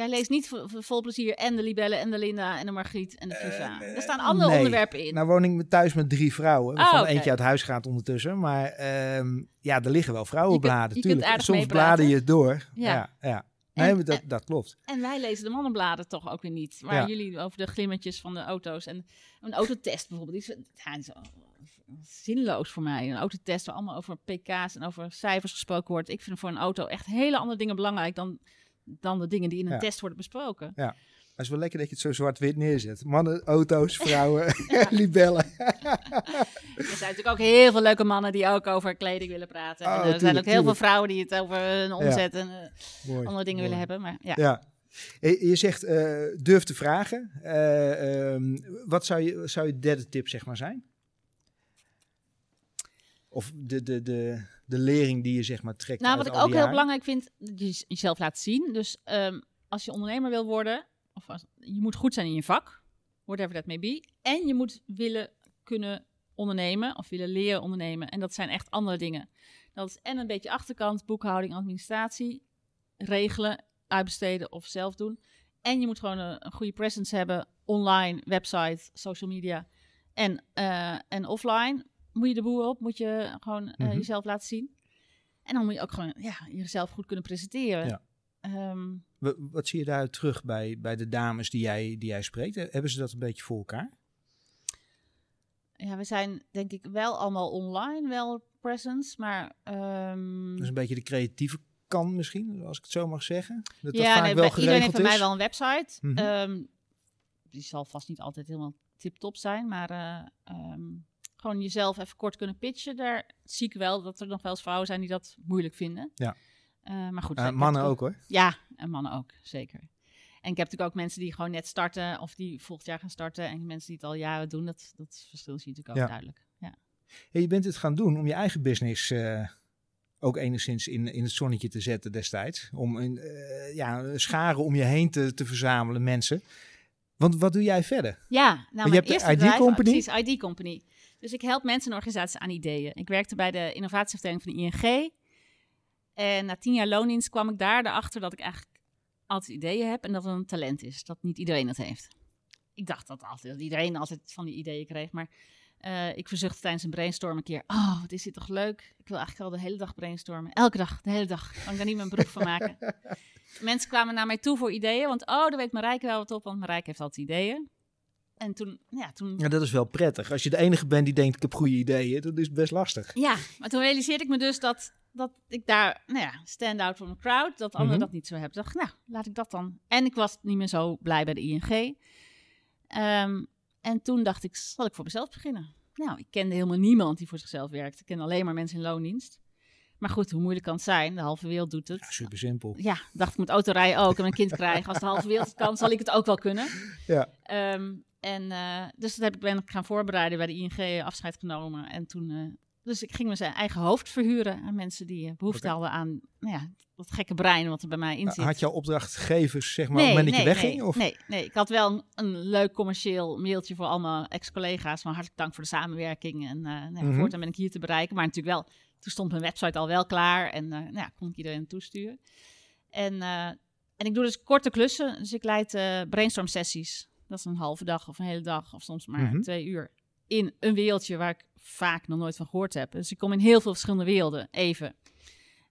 Jij leest niet vo- vo- vol plezier en de Libelle en de Linda en de Margriet en de Viva. Eh, er staan andere nee. onderwerpen in. Nou woon ik met- thuis met drie vrouwen, Oh, waarvan oké. eentje uit huis gaat ondertussen. Maar ehm, ja, er liggen wel vrouwenbladen, Je kunt- je tuurlijk. Soms meepraten. bladen je het door. Ja, Ja. ja. Nee, En- maar dat, en- dat klopt. En wij lezen de mannenbladen toch ook weer niet. Waar Ja. jullie over de glimmetjes van de auto's. En een autotest bijvoorbeeld. Die is, ja, die is zinloos voor mij. Een autotest waar allemaal over pk's en over cijfers gesproken wordt. Ik vind voor een auto echt hele andere dingen belangrijk dan, dan de dingen die in een Ja. test worden besproken. Het is wel lekker dat je het zo zwart-wit neerzet. Mannen, auto's, vrouwen, [LAUGHS] [LAUGHS] libellen. Er zijn natuurlijk ook heel veel leuke mannen die ook over kleding willen praten. Oh, en er zijn ook heel veel vrouwen die het over hun omzet en eh, Mooi. andere dingen mooi. willen hebben. Maar ja. Ja. Eh, Je zegt eh, durf te vragen. Eh, ehm, wat zou je, zou je derde tip zeg maar zijn? Of de, de, de, de lering die je zeg maar trekt Nou, wat ik ook heel belangrijk vind, dat je jezelf laat zien. Dus ehm, als je ondernemer wil worden, of als, je moet goed zijn in je vak, whatever that may be. En je moet willen kunnen ondernemen of willen leren ondernemen. En dat zijn echt andere dingen. Dat is en een beetje achterkant, boekhouding, administratie, regelen, uitbesteden of zelf doen. En je moet gewoon een, een goede presence hebben, online, website, social media en, eh, en offline. Moet je de boer op, moet je gewoon eh, Mhm. jezelf laten zien. En dan moet je ook gewoon ja, jezelf goed kunnen presenteren. Ja. Ehm, Wa- Wat zie je daaruit terug bij, bij de dames die jij, die jij spreekt? Hebben ze dat een beetje voor elkaar? ja, we zijn denk ik wel allemaal online, wel presence, maar... Dat is een beetje de creatieve kant misschien, als ik het zo mag zeggen. Dat dat ja, vaak nee, wel iedereen heeft bij mij wel een website. Mhm. Ehm, die zal vast niet altijd helemaal tip-top zijn, maar eh, gewoon jezelf even kort kunnen pitchen. Daar zie ik wel dat er nog wel eens vrouwen zijn die dat moeilijk vinden. Ja. Eh, maar goed. Eh, ik mannen ook hoor. Ja, en mannen ook, zeker. En ik heb natuurlijk ook mensen die gewoon net starten of die volgend jaar gaan starten. En mensen die het al jaren doen. Dat, dat verschil zie je natuurlijk ook Ja. duidelijk. Ja. Hey, je bent het gaan doen om je eigen business eh, ook enigszins in, in het zonnetje te zetten destijds. Om een eh, ja, scharen om je heen te, te verzamelen, mensen. Want wat doe jij verder? Ja, nou, je hebt de ID bedrijf, Company? Precies, ID Company. Dus ik help mensen en organisaties aan ideeën. Ik werkte bij de innovatieafdeling van de ING. En na tien jaar loondienst kwam ik daar erachter dat ik eigenlijk altijd ideeën heb en dat het een talent is. Dat niet iedereen dat heeft. Ik dacht dat, altijd, dat iedereen altijd van die ideeën kreeg, maar eh, ik verzuchtte tijdens een brainstorm een keer. Oh, wat is dit toch leuk? Ik wil eigenlijk al de hele dag brainstormen. Elke dag, de hele dag. Kan ik daar niet mijn beroep van maken. [LAUGHS] Mensen kwamen naar mij toe voor ideeën, want oh, daar weet Marijke wel wat op, want Marijke heeft altijd ideeën. En toen, ja, toen Ja, dat is wel prettig. Als je de enige bent die denkt, ik heb goede ideeën, dat is best lastig. Ja, maar toen realiseerde ik me dus dat, dat ik daar, nou ja, stand out from the crowd, dat anderen Mhm. dat niet zo hebben. Ik dacht, nou, laat ik dat dan. En ik was niet meer zo blij bij de ING. Ehm, en toen dacht ik, zal ik voor mezelf beginnen? Nou, ik kende helemaal niemand die voor zichzelf werkte. Ik kende alleen maar mensen in loondienst. Maar goed, hoe moeilijk kan het zijn? De halve wereld doet het. Ja, super simpel. Ja, dacht ik met autorijden ook en een kind krijgen. Als de halve wereld het kan, zal ik het ook wel kunnen. Ja. Ehm, en eh, dus dat heb ik ben ik gaan voorbereiden bij de ING, afscheid genomen. En toen, eh, dus ik ging me zijn eigen hoofd verhuren aan mensen die eh, behoefte hadden aan, nou ja, dat gekke brein wat er bij mij in zit. Had jouw opdrachtgevers, zeg maar, op het moment dat je wegging? nee, of? nee, nee, ik had wel een, een leuk commercieel mailtje voor allemaal ex-collega's. Van hartelijk dank voor de samenwerking. En nou, ja, Mhm. voortaan ben ik hier te bereiken. Maar natuurlijk wel, toen stond mijn website al wel klaar. En nou ja, kon ik iedereen toesturen. En, en ik doe dus korte klussen. Dus ik leid brainstorm sessies. Dat is een halve dag of een hele dag of soms maar Mhm. twee uur. In een wereldje waar ik vaak nog nooit van gehoord heb. Dus ik kom in heel veel verschillende werelden, even.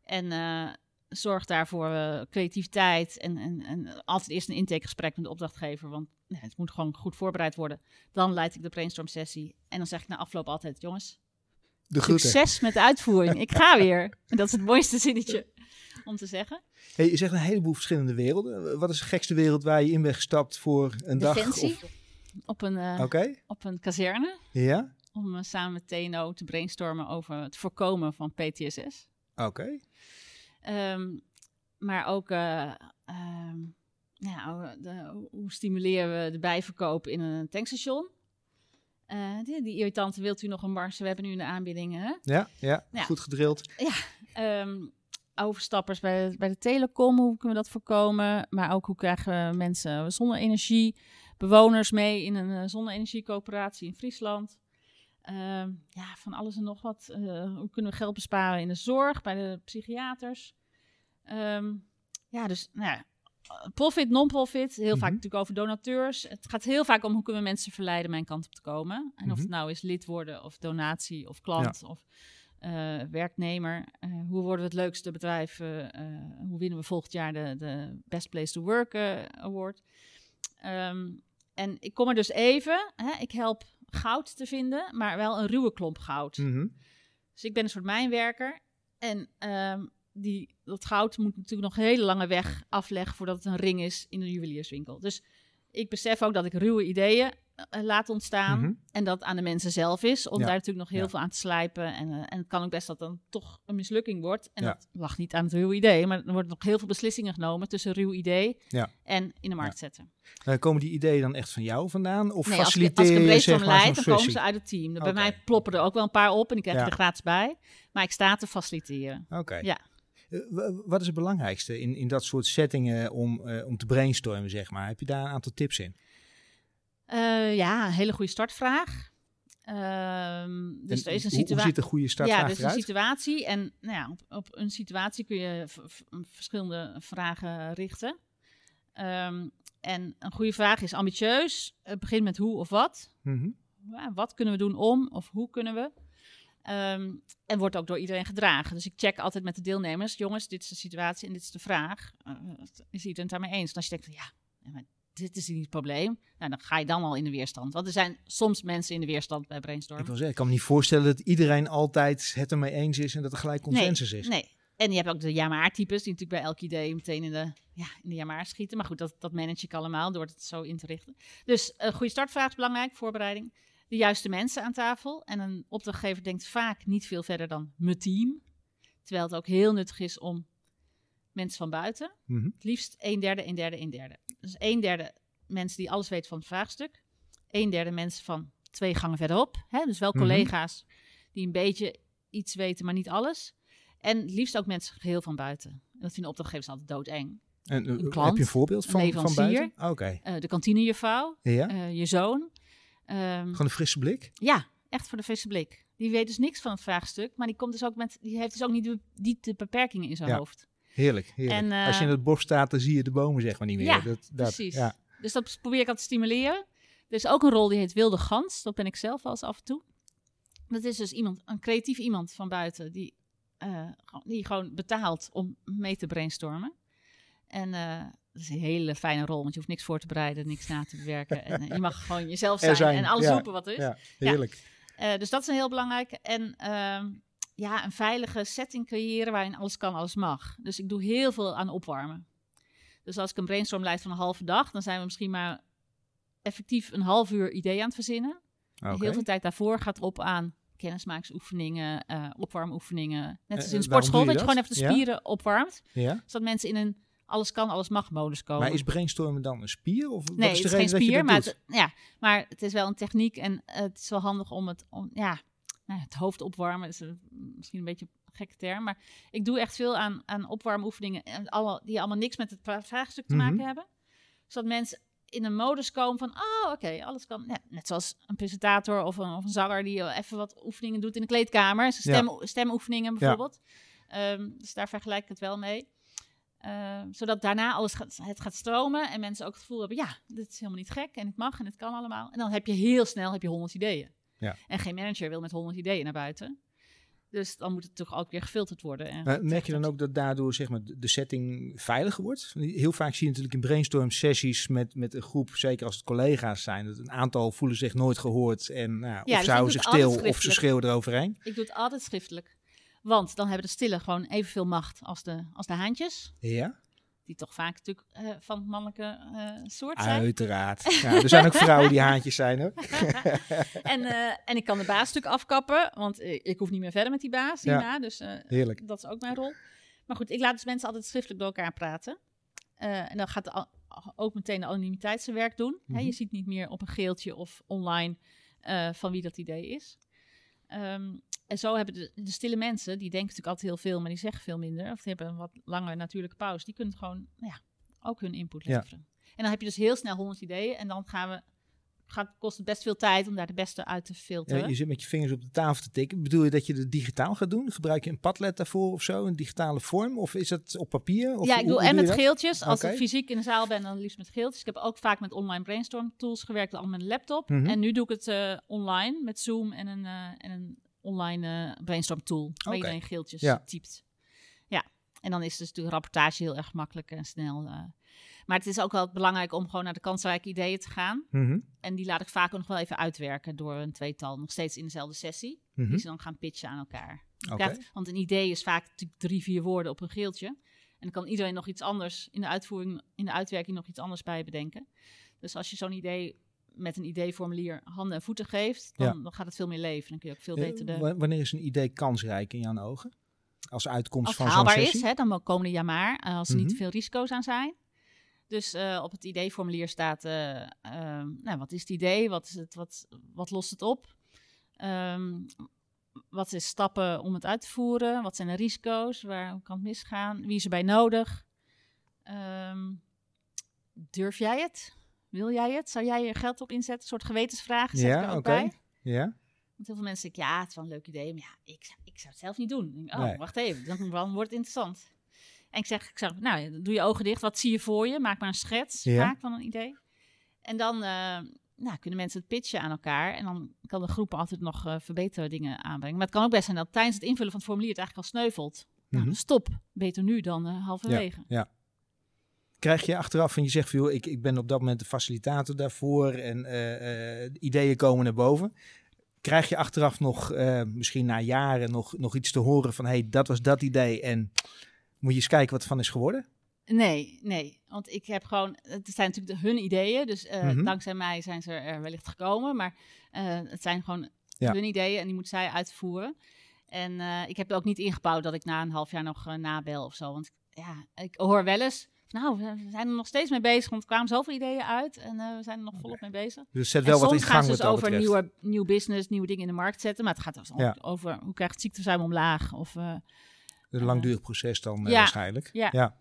En eh, zorg daarvoor eh, creativiteit en, en, en altijd eerst een intakegesprek met de opdrachtgever, want nee, het moet gewoon goed voorbereid worden. Dan leid ik de brainstorm sessie en dan zeg ik na afloop altijd, jongens, De succes met de uitvoering. Ik ga weer. En [LAUGHS] dat is het mooiste zinnetje om te zeggen. Hey, je zegt een heleboel verschillende werelden. Wat is de gekste wereld waar je in bent gestapt voor een dag? Of... op een, Oké, op een kazerne ja, om eh, samen met TNO te brainstormen over het voorkomen van PTSS. oké. Ehm, maar ook ja, de, hoe stimuleren we de bijverkoop in een tankstation? Eh, die, die irritante, wilt u nog een mars? We hebben nu in de aanbiedingen. Hè? Ja, ja, Ja. goed gedrild. Ehm, overstappers bij de, bij de telecom, hoe kunnen we dat voorkomen? Maar ook hoe krijgen we mensen zonne-energie, bewoners mee in een eh, zonne-energiecoöperatie in Friesland? Ehm, ja, van alles en nog wat. Eh, hoe kunnen we geld besparen in de zorg, bij de psychiaters? Ehm, ja, dus nou ja, profit, non-profit. Heel vaak Mhm. natuurlijk over donateurs. Het gaat heel vaak om hoe kunnen we mensen verleiden mijn kant op te komen. En of Mhm. het nou is lid worden of donatie of klant of eh, werknemer. Eh, hoe worden we het leukste bedrijf? eh, hoe winnen we volgend jaar de, de Best Place to Work Award? Ehm, en ik kom er dus even. Hè, ik help goud te vinden, maar wel een ruwe klomp goud. Mhm. Dus ik ben een soort mijnwerker. En ehm, die, dat goud moet natuurlijk nog een hele lange weg afleggen voordat het een ring is in een juwelierswinkel. Dus ik besef ook dat ik ruwe ideeën laat ontstaan. Mhm. En dat aan de mensen zelf is om Ja. daar natuurlijk nog heel Ja. veel aan te slijpen. En, eh, en het kan ook best dat dan toch een mislukking wordt. En Ja. dat lag niet aan het ruwe idee, maar er worden nog heel veel beslissingen genomen tussen ruw idee en in de markt zetten. Eh, komen die ideeën dan echt van jou vandaan? Of Nee, als ik, faciliteer als ik een zeg maar leid, dan komen ze uit het team. Bij mij ploppen er ook wel een paar op en die krijg er gratis bij. Maar ik sta te faciliteren. Oké. Ja. Eh, wa- wat is het belangrijkste in, in dat soort settingen om, eh, om te brainstormen, zeg maar? Heb je daar een aantal tips in? Eh, ja, een hele goede startvraag. Ehm, dus En er is een hoe- Hoe situatie. ziet een goede startvraag Ja, dus een eruit? situatie. En nou ja, op, op een situatie kun je verschillende vragen richten. Ehm, en een goede vraag is ambitieus. Het begint met hoe of wat. Mhm. Ja, wat kunnen we doen om of hoe kunnen we? Ehm, en wordt ook door iedereen gedragen. Dus ik check altijd met de deelnemers: jongens, dit is de situatie en dit is de vraag. Eh, is iedereen het daarmee eens? En als je denkt van ja, dit is niet het probleem, nou, dan ga je dan al in de weerstand. Want er zijn soms mensen in de weerstand bij brainstorm. Ik wil zeggen, ik kan me niet voorstellen dat iedereen altijd het ermee eens is en dat er gelijk consensus is. Nee. En je hebt ook de ja-maar-types, die natuurlijk bij elk idee meteen in de, ja, in de ja-maar schieten. Maar goed, dat, dat manage ik allemaal door het zo in te richten. Dus een goede startvraag is belangrijk, voorbereiding. De juiste mensen aan tafel. En een opdrachtgever denkt vaak niet veel verder dan mijn team. Terwijl het ook heel nuttig is om mensen van buiten. Mhm. Het liefst een derde, een derde, een derde. Dus een derde mensen die alles weten van het vraagstuk. Een derde mensen van twee gangen verderop. Hè? Dus wel Mhm. collega's die een beetje iets weten, maar niet alles. En liefst ook mensen geheel van buiten. En dat vinden opdrachtgevers altijd doodeng. En, eh, klant, heb je een voorbeeld een van, van buiten? Oké. Eh, de kantinejuffrouw, Ja? eh, je zoon. Ehm, Gewoon een frisse blik? ja, echt voor de frisse blik. Die weet dus niks van het vraagstuk, maar die, komt dus ook met, die heeft dus ook niet de, niet de beperkingen in zijn Ja. hoofd. Heerlijk, heerlijk. En, eh, Als je in het bos staat, dan zie je de bomen zeg maar niet meer. Ja, dat, dat, precies. Ja. Dus dat probeer ik altijd te stimuleren. Er is ook een rol die heet wilde gans. Dat ben ik zelf wel eens af en toe. Dat is dus iemand, een creatief iemand van buiten die, eh, gewoon- die gewoon betaalt om mee te brainstormen. En eh, dat is een hele fijne rol, want je hoeft niks voor te bereiden, niks na te bewerken. En eh, je mag gewoon jezelf [LAUGHS] zijn, zijn, en alles ja, roepen wat er is. ja, heerlijk. Eh, dus dat is een heel belangrijk. En ehm, ja, een veilige setting creëren waarin alles kan, alles mag. Dus ik doe heel veel aan opwarmen. Dus als ik een brainstorm leid van een halve dag, dan zijn we misschien maar effectief een half uur idee aan het verzinnen. Heel veel tijd daarvoor gaat op aan kennismaaksoefeningen, eh opwarmoefeningen. Net als in Eh, waarom sportschool, dat je je gewoon even de Ja? spieren opwarmt. Ja? Zodat mensen in een alles kan, alles mag modus komen. Maar is brainstormen dan een spier? Of Nee, is het is geen spier, maar het, ja, maar het is wel een techniek en eh, het is wel handig om het, om, ja, nou, het hoofd opwarmen. is een- misschien een beetje een gekke term, maar ik doe echt veel aan, aan opwarmoefeningen en alle, die allemaal niks met het vra- vraagstuk te Mhm. maken hebben. Zodat mensen in een modus komen van, oh oké, alles kan. Ja, net zoals een presentator of een, of een zanger die eh, even wat oefeningen doet in de kleedkamer. Stem, Stemoefeningen bijvoorbeeld. Ehm, dus daar vergelijk ik het wel mee. Ehm, zodat daarna alles gaat, het gaat stromen en mensen ook het gevoel hebben, ja, dit is helemaal niet gek en het mag en het kan allemaal. En dan heb je heel snel heb je honderd ideeën. Ja. En geen manager wil met honderd ideeën naar buiten. Dus dan moet het toch ook weer gefilterd worden. En Maar merk je dan ook dat daardoor zeg maar, de setting veiliger wordt? Heel vaak zie je natuurlijk in brainstorm sessies met, met een groep, zeker als het collega's zijn, dat een aantal voelen zich nooit gehoord en nou, dus of ik ze houden zich stil of ze schreeuwen eroverheen. Ik doe het altijd schriftelijk. Want dan hebben de stille gewoon evenveel macht als de, als de haantjes. Ja, Die toch vaak natuurlijk eh, van het mannelijke eh, soort zijn. uiteraard. Ja, er zijn ook [LAUGHS] vrouwen die haantjes zijn hoor. [LAUGHS] en, eh, en ik kan de baas natuurlijk afkappen, want ik, ik hoef niet meer verder met die baas Ja. hierna. Dus eh, Heerlijk. dat is ook mijn rol. Maar goed, ik laat dus mensen altijd schriftelijk door elkaar praten. En dan gaat de, ook meteen de anonimiteit zijn werk doen. Mhm. je ziet niet meer op een geeltje of online van wie dat idee is. Ehm, en zo hebben de, de stille mensen, die denken natuurlijk altijd heel veel, maar die zeggen veel minder. Of die hebben een wat langer natuurlijke pauze. Die kunnen gewoon nou ja, ook hun input Ja. leveren. En dan heb je dus heel snel honderd ideeën. En dan gaan we, gaat, kost het best veel tijd om daar de beste uit te filteren. Ja, je zit met je vingers op de tafel te tikken. Bedoel je dat je het digitaal gaat doen? Gebruik je een padlet daarvoor of zo? Een digitale vorm? Of is dat op papier? Of ja, ik doe en met dat? geeltjes. Als ik fysiek in de zaal ben, dan liefst met geeltjes. Ik heb ook vaak met online brainstorm tools gewerkt, allemaal met een laptop. Mhm. En nu doe ik het eh, online met Zoom en een, eh, en een online eh, brainstorm tool. Waar Oké. iedereen geeltjes Ja. typt. Ja, en dan is dus de rapportage heel erg makkelijk en snel. eh. Maar het is ook wel belangrijk om gewoon naar de kansrijke ideeën te gaan. Mhm, En die laat ik vaak ook nog wel even uitwerken door een tweetal, nog steeds in dezelfde sessie. mhm. Die ze dan gaan pitchen aan elkaar. Krijgt- want een idee is vaak natuurlijk drie, vier woorden op een geeltje. En dan kan iedereen nog iets anders in de uitvoering, in de uitwerking nog iets anders bij bedenken. Dus als je zo'n idee met een ideeformulier handen en voeten geeft, dan, Ja. dan gaat het veel meer leven. Dan kun je ook veel Eh, beter de. wa- Wanneer is een idee kansrijk in jouw ogen? Als uitkomst Als het van zo'n haalbaar sessie? is, hè, dan komen er ja maar. eh, als er niet Mhm. veel risico's aan zijn. Dus eh, op het ideeformulier staat, nou, wat is het idee? Wat, is het, wat, wat lost het op? Ehm, wat is stappen om het uit te voeren? Wat zijn de risico's? Waar kan het misgaan? Wie is erbij nodig? Ehm, durf jij het? Wil jij het? Zou jij er geld op inzetten? Een soort gewetensvraag zet ik er Ja, ook oké. bij. Ja? Want heel veel mensen denken, ja, het is wel een leuk idee, maar ja, ik, zou- ik zou het zelf niet doen. Ik denk, oh, Nee. wacht even, dan, dan wordt het interessant. En ik zeg, ik zeg, nou, doe je ogen dicht, wat zie je voor je? Maak maar een schets Ja. vaak van een idee. En dan eh, nou, kunnen mensen het pitchen aan elkaar. En dan kan de groep altijd nog eh verbeterdingen aanbrengen. Maar het kan ook best zijn dat tijdens het invullen van het formulier het eigenlijk al sneuvelt. Nou, Mhm. stop. Beter nu dan eh, halverwege. Krijg je achteraf en je zegt van joh, ik, ik ben op dat moment de facilitator daarvoor en eh, eh, ideeën komen naar boven. Krijg je achteraf nog, eh, misschien na jaren, nog, nog iets te horen van hé, hey, dat was dat idee en moet je eens kijken wat er van is geworden? Nee, nee. Want ik heb gewoon... Het zijn natuurlijk de, hun ideeën. Dus Mhm. dankzij mij zijn ze er wellicht gekomen. Maar het zijn gewoon Ja. hun ideeën en die moeten zij uitvoeren. En ik heb ook niet ingebouwd dat ik na een half jaar nog nabel of zo. Want ja, ik hoor wel eens Nou, we zijn er nog steeds mee bezig, want er kwamen zoveel ideeën uit en eh, we zijn er nog volop mee bezig. Dus zet En wel wat in gang gaan ze dus over betreft. nieuwe, nieuw business, nieuwe dingen in de markt zetten. Maar het gaat dus Ja. over hoe krijgt het ziekteverzuim omlaag. Of, eh, Een langdurig proces dan eh, Ja. waarschijnlijk. Ja.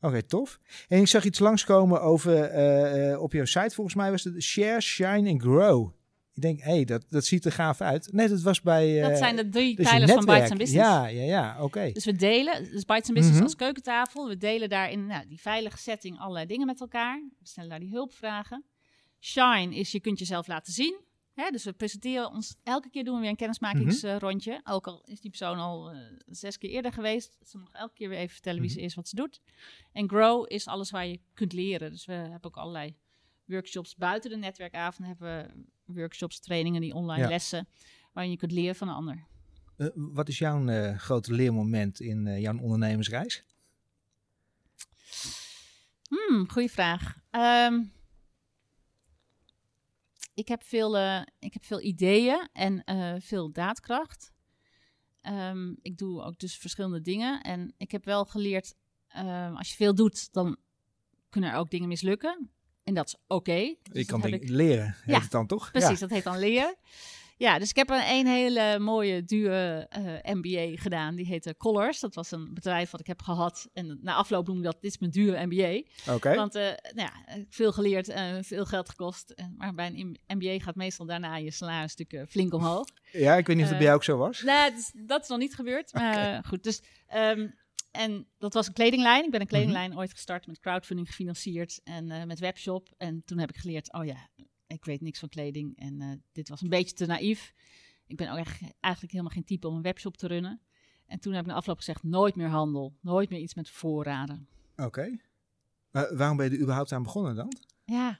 Oké, tof. En ik zag iets langskomen over eh, eh, op jouw site. Volgens mij was het Share, Shine and Grow. Ik denk, hé, hey, dat, dat ziet er gaaf uit. Nee, dat was bij... eh, dat zijn de drie dus pijlers van Bites and Business. Ja, ja, ja, oké. Dus we delen, dus Bites and Business Mhm. als keukentafel. We delen daarin nou, die veilige setting allerlei dingen met elkaar. We stellen daar die hulpvragen. Shine is je kunt jezelf laten zien. Hè, dus we presenteren ons, elke keer doen we weer een kennismakingsrondje. Ook al is die persoon al eh, zes keer eerder geweest. Ze mag elke keer weer even vertellen wie ze is, wat ze doet. En Grow is alles waar je kunt leren. Dus we hebben ook allerlei workshops buiten de netwerkavond. Hebben we workshops, trainingen, die online Ja. lessen. Waarin je kunt leren van een ander. Eh, wat is jouw eh, grote leermoment in eh, jouw ondernemersreis? Hmm, goeie vraag. Ehm, ik, heb veel, ik heb veel ideeën en veel daadkracht. Ehm, ik doe ook dus verschillende dingen. En ik heb wel geleerd, ehm, als je veel doet, dan kunnen er ook dingen mislukken. En dat is oké. Dus dat kan dingen ik- leren, heet Ja, het dan toch? Precies, dat heet dan leren. Ja, dus ik heb een, een hele mooie, dure eh, MBA gedaan. Die heette Colors. Dat was een bedrijf wat ik heb gehad. En na afloop noem ik dat, dit is mijn dure MBA. Oké. Want eh, nou ja, ik veel geleerd en veel geld gekost. Maar bij een MBA gaat meestal daarna je salaris natuurlijk eh, flink omhoog. Ja, ik weet niet of het bij jou ook zo was. Nee, dat is, dat is nog niet gebeurd. Maar goed, dus... ehm, en dat was een kledinglijn. Ik ben een kledinglijn ooit gestart met crowdfunding gefinancierd en eh, met webshop. En toen heb ik geleerd, oh ja, ik weet niks van kleding. En eh, dit was een beetje te naïef. Ik ben ook echt, eigenlijk helemaal geen type om een webshop te runnen. En toen heb ik na afloop gezegd, nooit meer handel. Nooit meer iets met voorraden. Oké. Waarom ben je er überhaupt aan begonnen dan? Ja,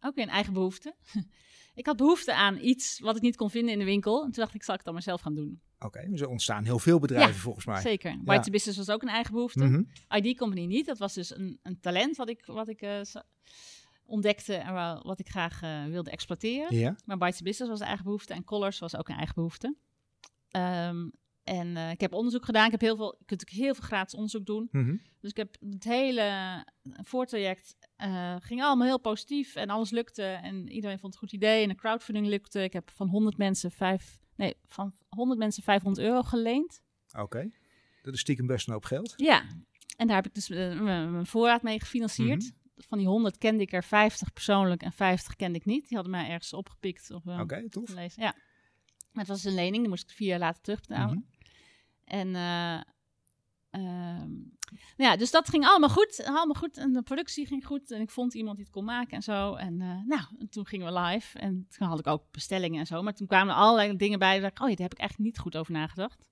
ook weer een eigen behoefte. [LAUGHS] ik had behoefte aan iets wat ik niet kon vinden in de winkel. En toen dacht ik, zal ik het dan maar zelf gaan doen. Oké, dus er ontstaan heel veel bedrijven Ja, volgens mij. Zeker. White Business was ook een eigen behoefte. Mhm. ID Company niet. Dat was dus een, een talent wat ik, wat ik eh, ontdekte en wa- wat ik graag eh, wilde exploiteren. Ja. Maar Bites Business was een eigen behoefte en Colors was ook een eigen behoefte. Ehm, en eh, ik heb onderzoek gedaan. Ik heb heel veel, je kunt ook heel veel gratis onderzoek doen. Mhm. Dus ik heb het hele voortraject ging allemaal heel positief en alles lukte en iedereen vond het een goed idee en de crowdfunding lukte. Ik heb van 100 mensen vijf, nee, van 100 mensen 500 euro geleend. Oké. Dat is stiekem best een hoop geld. Ja, en daar heb ik dus eh, mijn voorraad mee gefinancierd. Van die 100 kende ik er 50 persoonlijk en 50 kende ik niet. Die hadden mij ergens opgepikt of eh, Oké, tof. gelezen. Ja, maar het was een lening, die moest ik vier jaar later terugbetalen. Mhm. En eh, ehm, nou ja, dus dat ging allemaal goed, allemaal goed. En de productie ging goed. En ik vond iemand die het kon maken en zo. En eh, nou, en toen gingen we live. En toen had ik ook bestellingen en zo. Maar toen kwamen er allerlei dingen bij. Dat ik, oh ja, daar heb ik eigenlijk niet goed over nagedacht.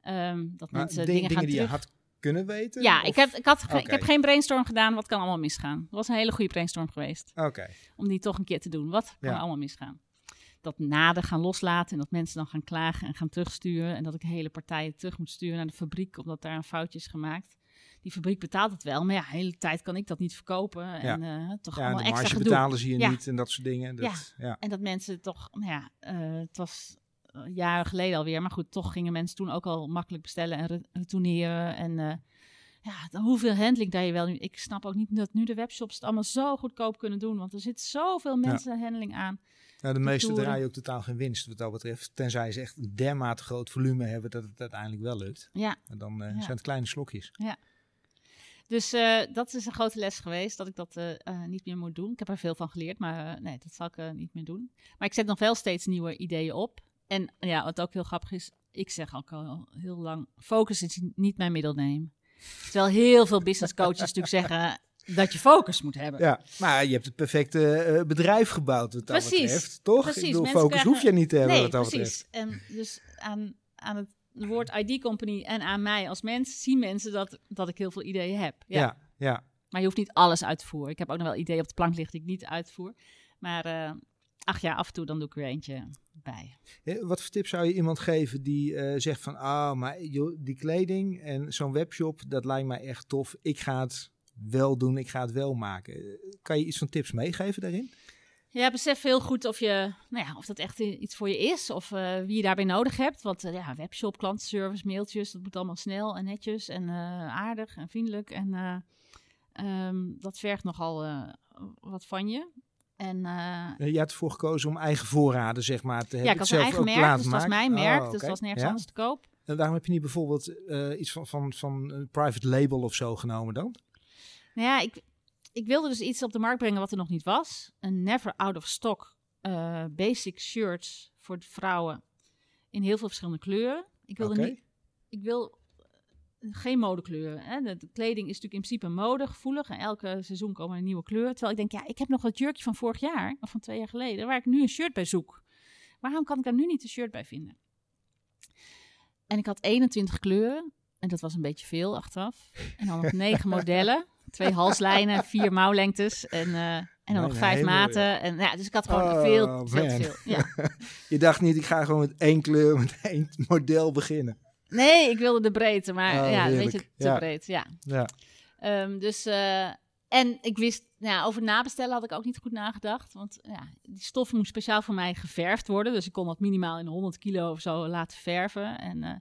Ehm, dat Maar mensen dingen, dingen gaan die je had kunnen weten? Ja, of- ik heb, ik, had, ik heb geen brainstorm gedaan. Wat kan allemaal misgaan? Dat was een hele goede brainstorm geweest. Oké. Om die toch een keer te doen. Wat kan Ja. allemaal misgaan? Dat naden gaan loslaten en dat mensen dan gaan klagen en gaan terugsturen. En dat ik hele partijen terug moet sturen naar de fabriek omdat daar een foutje is gemaakt. Die fabriek betaalt het wel, maar ja, de hele tijd kan ik dat niet verkopen. En eh, toch Ja, en allemaal de extra marge gedoe. betalen zie je Ja. niet en dat soort dingen. Dat, ja. En dat mensen toch, nou ja, eh, het was eh, jaren geleden alweer. Maar goed, toch gingen mensen toen ook al makkelijk bestellen en re- retourneren. En ja, hoeveel handling daar je wel nu. Ik snap ook niet dat nu de webshops het allemaal zo goedkoop kunnen doen. Want er zit zoveel mensen handling aan. Nou, de meeste draaien ook totaal geen winst wat dat betreft. Tenzij ze echt een dermate groot volume hebben dat het uiteindelijk wel lukt. Ja, En dan eh, Ja. zijn het kleine slokjes. dus eh, dat is een grote les geweest. Dat ik dat eh, niet meer moet doen. Ik heb er veel van geleerd, maar nee, dat zal ik niet meer doen. Maar ik zet nog wel steeds nieuwe ideeën op. En ja, wat ook heel grappig is. Ik zeg ook al heel lang, focus is niet mijn middelneem. Terwijl heel veel business coaches natuurlijk zeggen dat je focus moet hebben. Ja, maar je hebt het perfecte eh, bedrijf gebouwd wat dat Precies, betreft. Toch? precies. Ik bedoel, focus krijgen- hoef je niet te hebben nee, wat dat precies. betreft. En dus aan, aan het woord ID Company en aan mij als mens zien mensen dat, dat ik heel veel ideeën heb. Ja. Ja, ja. Maar je hoeft niet alles uit te voeren. Ik heb ook nog wel ideeën op de plank liggen die ik niet uitvoer. Maar eh, ach ja, af en toe dan doe ik er eentje bij. Eh, Wat voor tip zou je iemand geven die eh, zegt van... Ah, maar joh, die kleding en zo'n webshop, dat lijkt mij echt tof. Ik ga het wel doen, ik ga het wel maken. Kan je iets van tips meegeven daarin? Ja, besef heel goed of, je, nou ja, of dat echt iets voor je is. Of eh, wie je daarbij nodig hebt. Want eh, ja, webshop, klantenservice, mailtjes, dat moet allemaal snel en netjes en eh, aardig en vriendelijk. En, eh, Ehm, dat vergt nogal wat van je. En Je had ervoor gekozen om eigen voorraden, zeg maar, te hebben. ja, ik had een eigen merk, dus het was mijn merk, Oh, dus oké. het was nergens Ja? anders te koop. En waarom heb je niet bijvoorbeeld iets van, van, van een private label of zo genomen dan? Nou ja, ik, ik wilde dus iets op de markt brengen wat er nog niet was. Een never out of stock eh, basic shirts voor de vrouwen in heel veel verschillende kleuren. Ik wilde niet, ik wil geen modekleuren. Hè. De, de kleding is natuurlijk in principe modegevoelig en elke seizoen komen er nieuwe kleuren. Terwijl ik denk, ja, ik heb nog dat jurkje van vorig jaar of van twee jaar geleden, waar ik nu een shirt bij zoek. Waarom kan ik daar nu niet een shirt bij vinden? En ik had 21 kleuren en dat was een beetje veel achteraf. En dan nog negen [LAUGHS] modellen, twee halslijnen, vier mouwlengtes en, eh, en dan nog vijf maten. En ja, dus ik had gewoon Oh, veel, veel veel. Ja. [LAUGHS] Je dacht niet, ik ga gewoon met één kleur, met één model beginnen. Nee, ik wilde de breedte, maar Oh, ja, een beetje te Ja. breed. Ja. Ja. Ehm, dus, eh, en ik wist, nou, ja, over nabestellen had ik ook niet goed nagedacht. Want ja, die stof moest speciaal voor mij geverfd worden. Dus ik kon dat minimaal in 100 kilo of zo laten verven. En eh,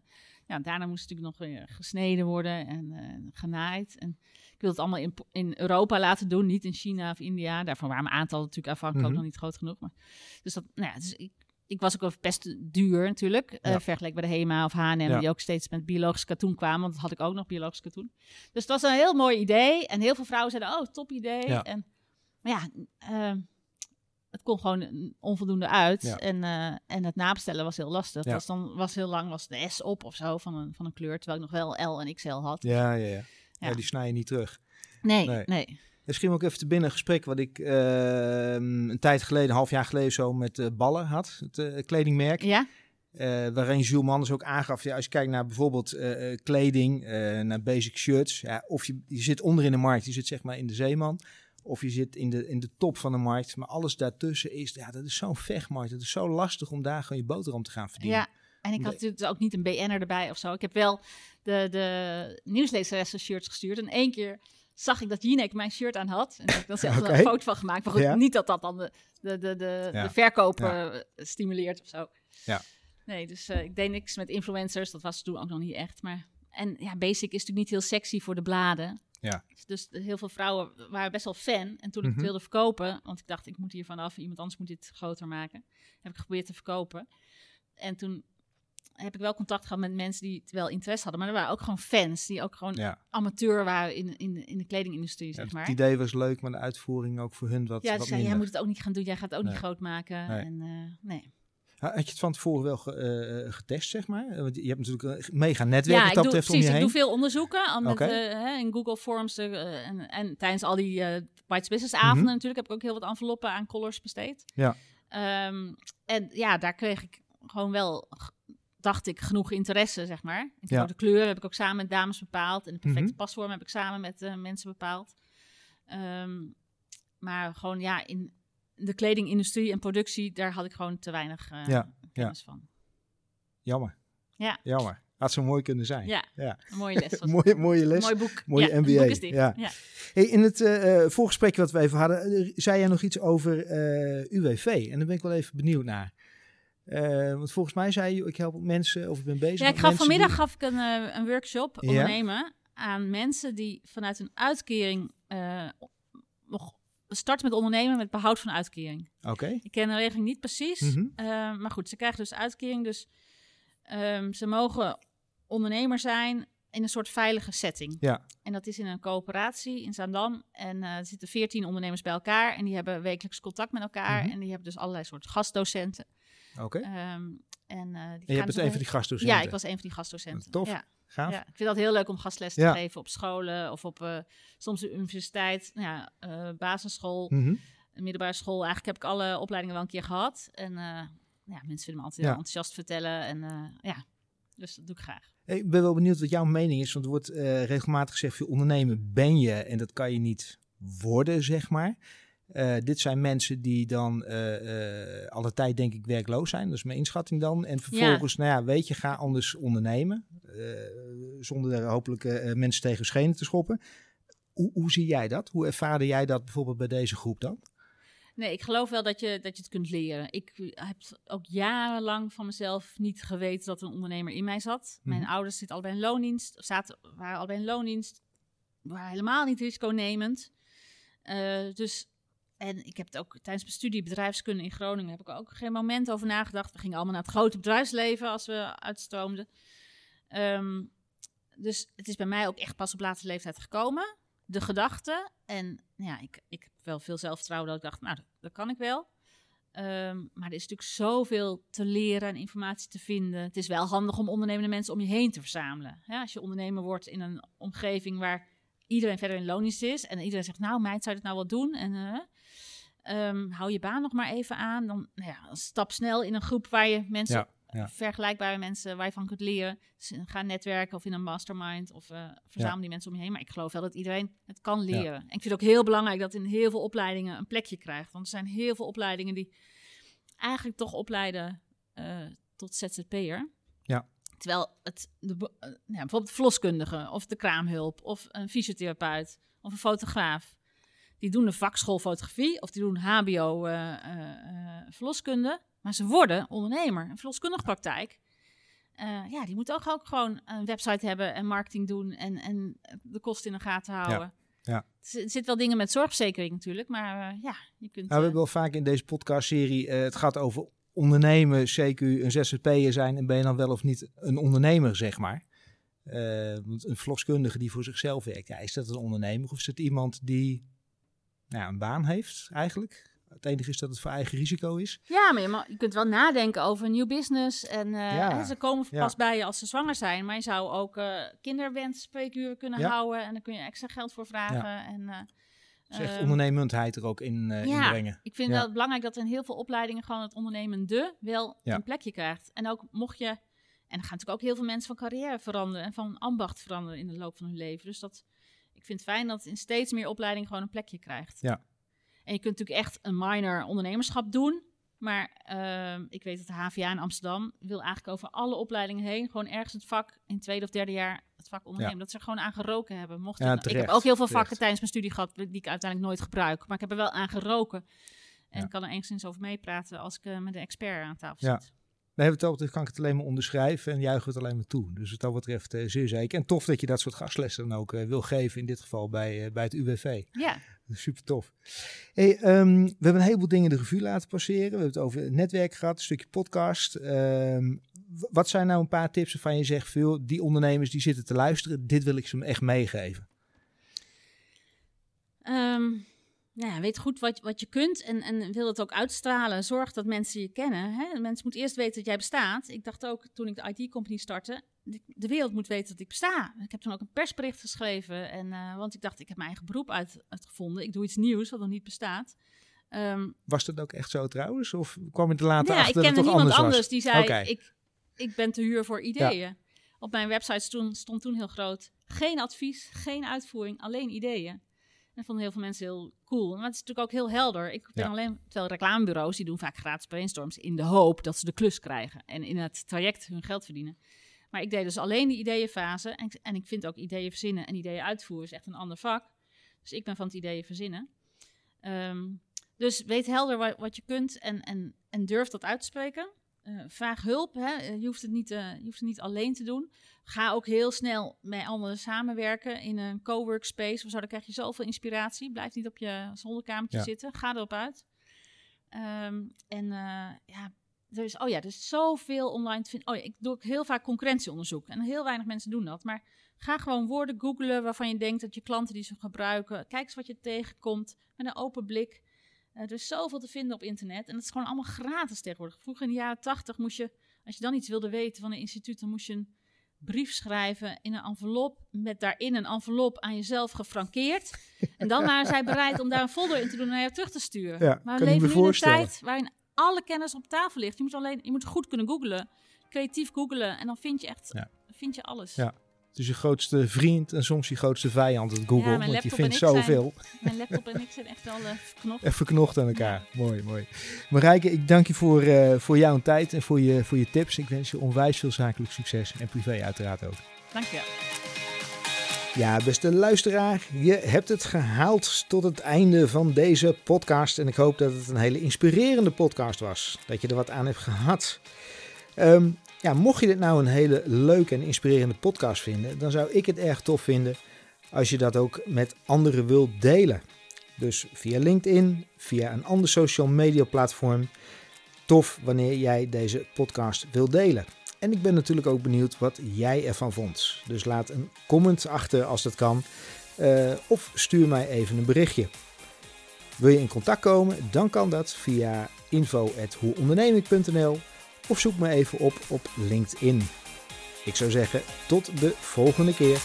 ja, daarna moest het natuurlijk nog weer gesneden worden en eh, genaaid. En ik wilde het allemaal in, in Europa laten doen, niet in China of India. Daarvan waren mijn aantallen natuurlijk afhankelijk ook nog niet groot genoeg. Maar, dus dat, nou ja, dus ik, ik was ook wel best duur natuurlijk. eh Ja. vergeleken bij de HEMA of H&M, Ja. die ook steeds met biologisch katoen kwamen. Want dat had ik ook nog, biologisch katoen. Dus het was een heel mooi idee. En heel veel vrouwen zeiden, oh, top idee. Ja. En, maar ja, eh, het kon gewoon onvoldoende uit. En, eh, en het nabestellen was heel lastig. Ja. Was dan was heel lang was de S op of zo van een, van een kleur. Terwijl ik nog wel L en XL had. Ja, ja, ja. Ja. Die snij je niet terug. Nee, Nee. me ook even te binnen een gesprek wat ik ehm, een tijd geleden, een half jaar geleden zo, met eh, Ballen had. Het eh, kledingmerk. Ja? Eh, waarin Jules Manders ook aangaf, ja, als je kijkt naar bijvoorbeeld kleding, naar basic shirts. Ja, of je, je zit onder in de markt, je zit zeg maar in de zeeman. Of je zit in de, in de top van de markt. Maar alles daartussen is, ja, dat is zo'n vechtmarkt. Het is zo lastig om daar gewoon je boterham te gaan verdienen. Ja. En ik had Nee. natuurlijk ook niet een BN'er erbij of zo. Ik heb wel de, de nieuwslezeressen shirts gestuurd. En één keer zag ik dat Jinek mijn shirt aan had. En heb ik dan zelf [LAUGHS] een foto van gemaakt. Maar goed, Ja. niet dat dat dan de, de, de, de, Ja. de verkoop Ja. eh, stimuleert of zo. Ja. Nee, dus eh, ik deed niks met influencers. Dat was toen ook nog niet echt. Maar, en ja, Basic is natuurlijk niet heel sexy voor de bladen. Ja. Dus heel veel vrouwen waren best wel fan. En toen ik Mhm. het wilde verkopen, want ik dacht, ik moet hier vanaf, iemand anders moet dit groter maken, heb ik geprobeerd te verkopen. En toen heb ik wel contact gehad met mensen die het wel interesse hadden. Maar er waren ook gewoon fans, die ook gewoon Ja. amateur waren in, in, in de kledingindustrie, Ja, zeg het maar. idee was leuk, maar de uitvoering ook voor hun wat, ja, wat ze jij moet het ook niet gaan doen, jij gaat het ook Nee. niet groot maken. Nee. En, eh, nee. Had je het van tevoren wel ge- eh, eh, getest, zeg maar? Want je hebt natuurlijk een mega netwerk Ja, ik dat doe, om precies, je ik heen. doe veel onderzoeken met, in Google Forms en, en tijdens al die White Business avonden Mhm. natuurlijk heb ik ook heel wat enveloppen aan colors besteed. Ja. Ehm, en ja, daar kreeg ik gewoon wel, dacht ik, genoeg interesse, zeg maar. Ja. de kleuren heb ik ook samen met dames bepaald en de perfecte Mhm. pasvorm heb ik samen met eh, mensen bepaald. Ehm, maar gewoon ja, in de kledingindustrie en productie, daar had ik gewoon te weinig eh, Ja, kennis van. Jammer. Ja. Jammer. Had zo mooi kunnen zijn. Ja, Ja. een mooie les. [LAUGHS] mooie, mooie les. Mooi boek. Mooie ja, MBA, boek ja. ja. Hey, in het eh, eh, voorgesprek wat we even hadden, zei jij nog iets over UWV. En daar ben ik wel even benieuwd naar. Eh, want volgens mij zei je, ik help mensen of ik ben bezig Ja, ik gaf vanmiddag die- gaf ik een, eh, een workshop Ja. ondernemen aan mensen die vanuit een uitkering eh, nog starten met ondernemen met behoud van uitkering. Oké. Ik ken de regeling niet precies, Mhm. maar goed, ze krijgen dus uitkering. Dus ehm, ze mogen ondernemer zijn in een soort veilige setting. Ja. En dat is in een coöperatie in Zaandam. En er zitten veertien ondernemers bij elkaar en die hebben wekelijks contact met elkaar. Mhm. En die hebben dus allerlei soort gastdocenten. Oké. Ehm, en, die En je hebt dus een van die gastdocenten. ja, ik was een van die gastdocenten. Tof. Ja, Gaaf. ja, ik vind dat heel leuk om gastles te Ja. geven op scholen of op eh, soms de universiteit, nou ja, eh, basisschool, Mhm. middelbare school. Eigenlijk heb ik alle opleidingen wel een keer gehad. En ja, mensen vinden me altijd heel enthousiast vertellen. En ja, dus dat doe ik graag. Hey, Ik ben wel benieuwd wat jouw mening is. Want er wordt regelmatig gezegd, veel ondernemen ben je en dat kan je niet worden, zeg maar. Eh, dit zijn mensen die dan eh, alle tijd denk ik werkloos zijn. Dat is mijn inschatting dan. En vervolgens, nou ja, weet je, ga anders ondernemen. zonder er hopelijk mensen tegen schenen te schoppen. Hoe, hoe zie jij dat? Hoe ervaarde jij dat bijvoorbeeld bij deze groep dan? Nee, ik geloof wel dat je, dat je het kunt leren. Ik heb ook jarenlang van mezelf niet geweten dat een ondernemer in mij zat. Mijn Mhm. ouders zitten allebei in loondienst, zaten, waren allebei in loondienst. waren helemaal niet risiconemend. Uh, dus, en ik heb het ook tijdens mijn studie bedrijfskunde in Groningen, heb ik ook geen moment over nagedacht. We gingen allemaal naar het grote bedrijfsleven als we uitstroomden. Um, dus het is bij mij ook echt pas op latere leeftijd gekomen. De gedachte. En ja, ik, ik heb wel veel zelfvertrouwen dat ik dacht, nou, dat, kan ik wel. Ehm, maar er is natuurlijk zoveel te leren en informatie te vinden. Het is wel handig om ondernemende mensen om je heen te verzamelen. Ja, als je ondernemer wordt in een omgeving waar iedereen verder in loondienst is en iedereen zegt, nou meid, zou je dit nou wel doen? En uh, hou je baan nog maar even aan. Dan nou ja, stap snel in een groep waar je mensen vergelijkbare mensen waar je van kunt leren. Dus ga netwerken of in een mastermind of uh, verzamel die mensen om je heen. Maar ik geloof wel dat iedereen het kan leren. En ik vind het ook heel belangrijk dat in heel veel opleidingen een plekje krijgt. Want er zijn heel veel opleidingen die eigenlijk toch opleiden uh, tot ZZP'er. Ja. Terwijl het, de, uh, ja, bijvoorbeeld verloskundige of de kraamhulp of een fysiotherapeut of een fotograaf. Die doen de vakschool fotografie of die doen HBO verloskunde. Maar ze worden ondernemer. Een verloskundige praktijk. Uh, ja, die moet ook, ook gewoon een website hebben en marketing doen en, en de kosten in de gaten houden. Ja. ja. Er zit wel dingen met zorgverzekering natuurlijk, maar uh, ja, je kunt... Nou, we hebben wel vaak in deze podcastserie, uh, het gaat over ondernemen, CQ, een ZZP'er zijn en ben je dan wel of niet een ondernemer, zeg maar. want een verloskundige die voor zichzelf werkt, ja, is dat een ondernemer of is het iemand die nou, een baan heeft eigenlijk? Het enige is dat het voor eigen risico is. Ja, maar je, je kunt wel nadenken over een nieuw business. En uh, ze komen pas bij je als ze zwanger zijn. Maar je zou ook uh, kinderwensspreekuren kunnen houden. En dan kun je extra geld voor vragen. En, uh, dus echt ondernemendheid er ook in, uh, ja, brengen. ik vind het belangrijk dat in heel veel opleidingen gewoon het ondernemende wel een plekje krijgt. En ook mocht je... En er gaan natuurlijk ook heel veel mensen van carrière veranderen en van ambacht veranderen in de loop van hun leven. Dus dat, ik vind het fijn dat in steeds meer opleidingen gewoon een plekje krijgt. Ja, en je kunt natuurlijk echt een minor ondernemerschap doen. Maar uh, ik weet dat de HVA in Amsterdam wil eigenlijk over alle opleidingen heen gewoon ergens het vak in tweede of derde jaar het vak ondernemen. Dat ze er gewoon aan geroken hebben. Mocht ja, ik heb ook heel veel vakken tijdens mijn studie gehad die ik uiteindelijk nooit gebruik. Maar ik heb er wel aan geroken. En ja. kan er enigszins over meepraten als ik uh, met een expert aan tafel zit. Nee, wat dat betreft kan ik het alleen maar onderschrijven en juichen het alleen maar toe. Dus wat dat betreft uh, zeer zeker. En tof dat je dat soort gastlessen dan ook uh, wil geven, in dit geval bij, uh, bij het UWV. Ja. Super tof. Hey, um, we hebben een heleboel dingen de revue laten passeren. We hebben het over het netwerk gehad, een stukje podcast. Um, wat zijn nou een paar tips waarvan je zegt, veel die ondernemers die zitten te luisteren, dit wil ik ze echt meegeven? Um, ja, weet goed wat, wat je kunt en, en wil het ook uitstralen. Zorg dat mensen je kennen. Hè? Mensen moeten eerst weten dat jij bestaat. Ik dacht ook toen ik de IT-company startte, de, de, wereld moet weten dat ik besta. Ik heb toen ook een persbericht geschreven. En, uh, want ik dacht, ik heb mijn eigen beroep uit, uitgevonden. Ik doe iets nieuws wat nog niet bestaat. Um, was dat ook echt zo trouwens? Of kwam je er later ja, achter ik kende dat het niemand anders, anders die zei, okay. ik, ik ben te huur voor ideeën. Ja. Op mijn website stond, stond toen heel groot, geen advies, geen uitvoering, alleen ideeën. Dat vonden heel veel mensen heel cool. Maar het is natuurlijk ook heel helder. Ik ben ja. alleen, terwijl reclamebureaus, die doen vaak gratis brainstorms in de hoop dat ze de klus krijgen. En in het traject hun geld verdienen. Maar ik deed dus alleen die ideeënfase. En, en ik vind ook ideeën verzinnen en ideeën uitvoeren is echt een ander vak. Dus ik ben van het ideeën verzinnen. Um, dus weet helder wat, wat, je kunt en, en, en durf dat uit te spreken. Uh, vraag hulp. Hè. Je, hoeft het niet, uh, je hoeft het niet alleen te doen. Ga ook heel snel met anderen samenwerken in een coworkspace of zo. Dan krijg je zoveel inspiratie. Blijf niet op je zolderkamertje ja. zitten. Ga erop uit. Um, en uh, ja, er is, oh ja, er is zoveel online te vinden. Oh ja, ik doe ook heel vaak concurrentieonderzoek. En heel weinig mensen doen dat. Maar ga gewoon woorden googlen waarvan je denkt dat je klanten die ze gebruiken. Kijk eens wat je tegenkomt met een open blik. Uh, er is zoveel te vinden op internet. En het is gewoon allemaal gratis tegenwoordig. Vroeger in de jaren tachtig moest je, als je dan iets wilde weten van een instituut, dan moest je een brief schrijven in een envelop. Met daarin een envelop aan jezelf gefrankeerd. [LAUGHS] En dan waren zij bereid om daar een folder in te doen en naar je terug te sturen. Ja, maar we leven nu in een tijd waarin alle kennis op tafel ligt. Je moet alleen, je moet goed kunnen googlen. Creatief googlen. En dan vind je echt, ja. vind je alles. Ja. Is je grootste vriend en soms je grootste vijand, het Google. Ja, want je vindt zoveel. Zijn, mijn laptop en ik zijn echt wel uh, verknocht. Echt verknocht aan elkaar. Ja. Mooi, mooi. Marijke, ik dank je voor, uh, voor jouw tijd en voor je, voor je tips. Ik wens je onwijs veel zakelijk succes en privé uiteraard ook. Dank je wel. Ja, beste luisteraar, je hebt het gehaald tot het einde van deze podcast. En ik hoop dat het een hele inspirerende podcast was. Dat je er wat aan hebt gehad. Um, ja, mocht je dit nou een hele leuke en inspirerende podcast vinden, dan zou ik het erg tof vinden als je dat ook met anderen wilt delen. Dus via LinkedIn, via een ander social media platform. Tof wanneer jij deze podcast wilt delen. En ik ben natuurlijk ook benieuwd wat jij ervan vond. Dus laat een comment achter als dat kan. Uh, of stuur mij even een berichtje. Wil je in contact komen? Dan kan dat via info.hoeonderneming.nl of zoek me even op op LinkedIn. Ik zou zeggen, tot de volgende keer.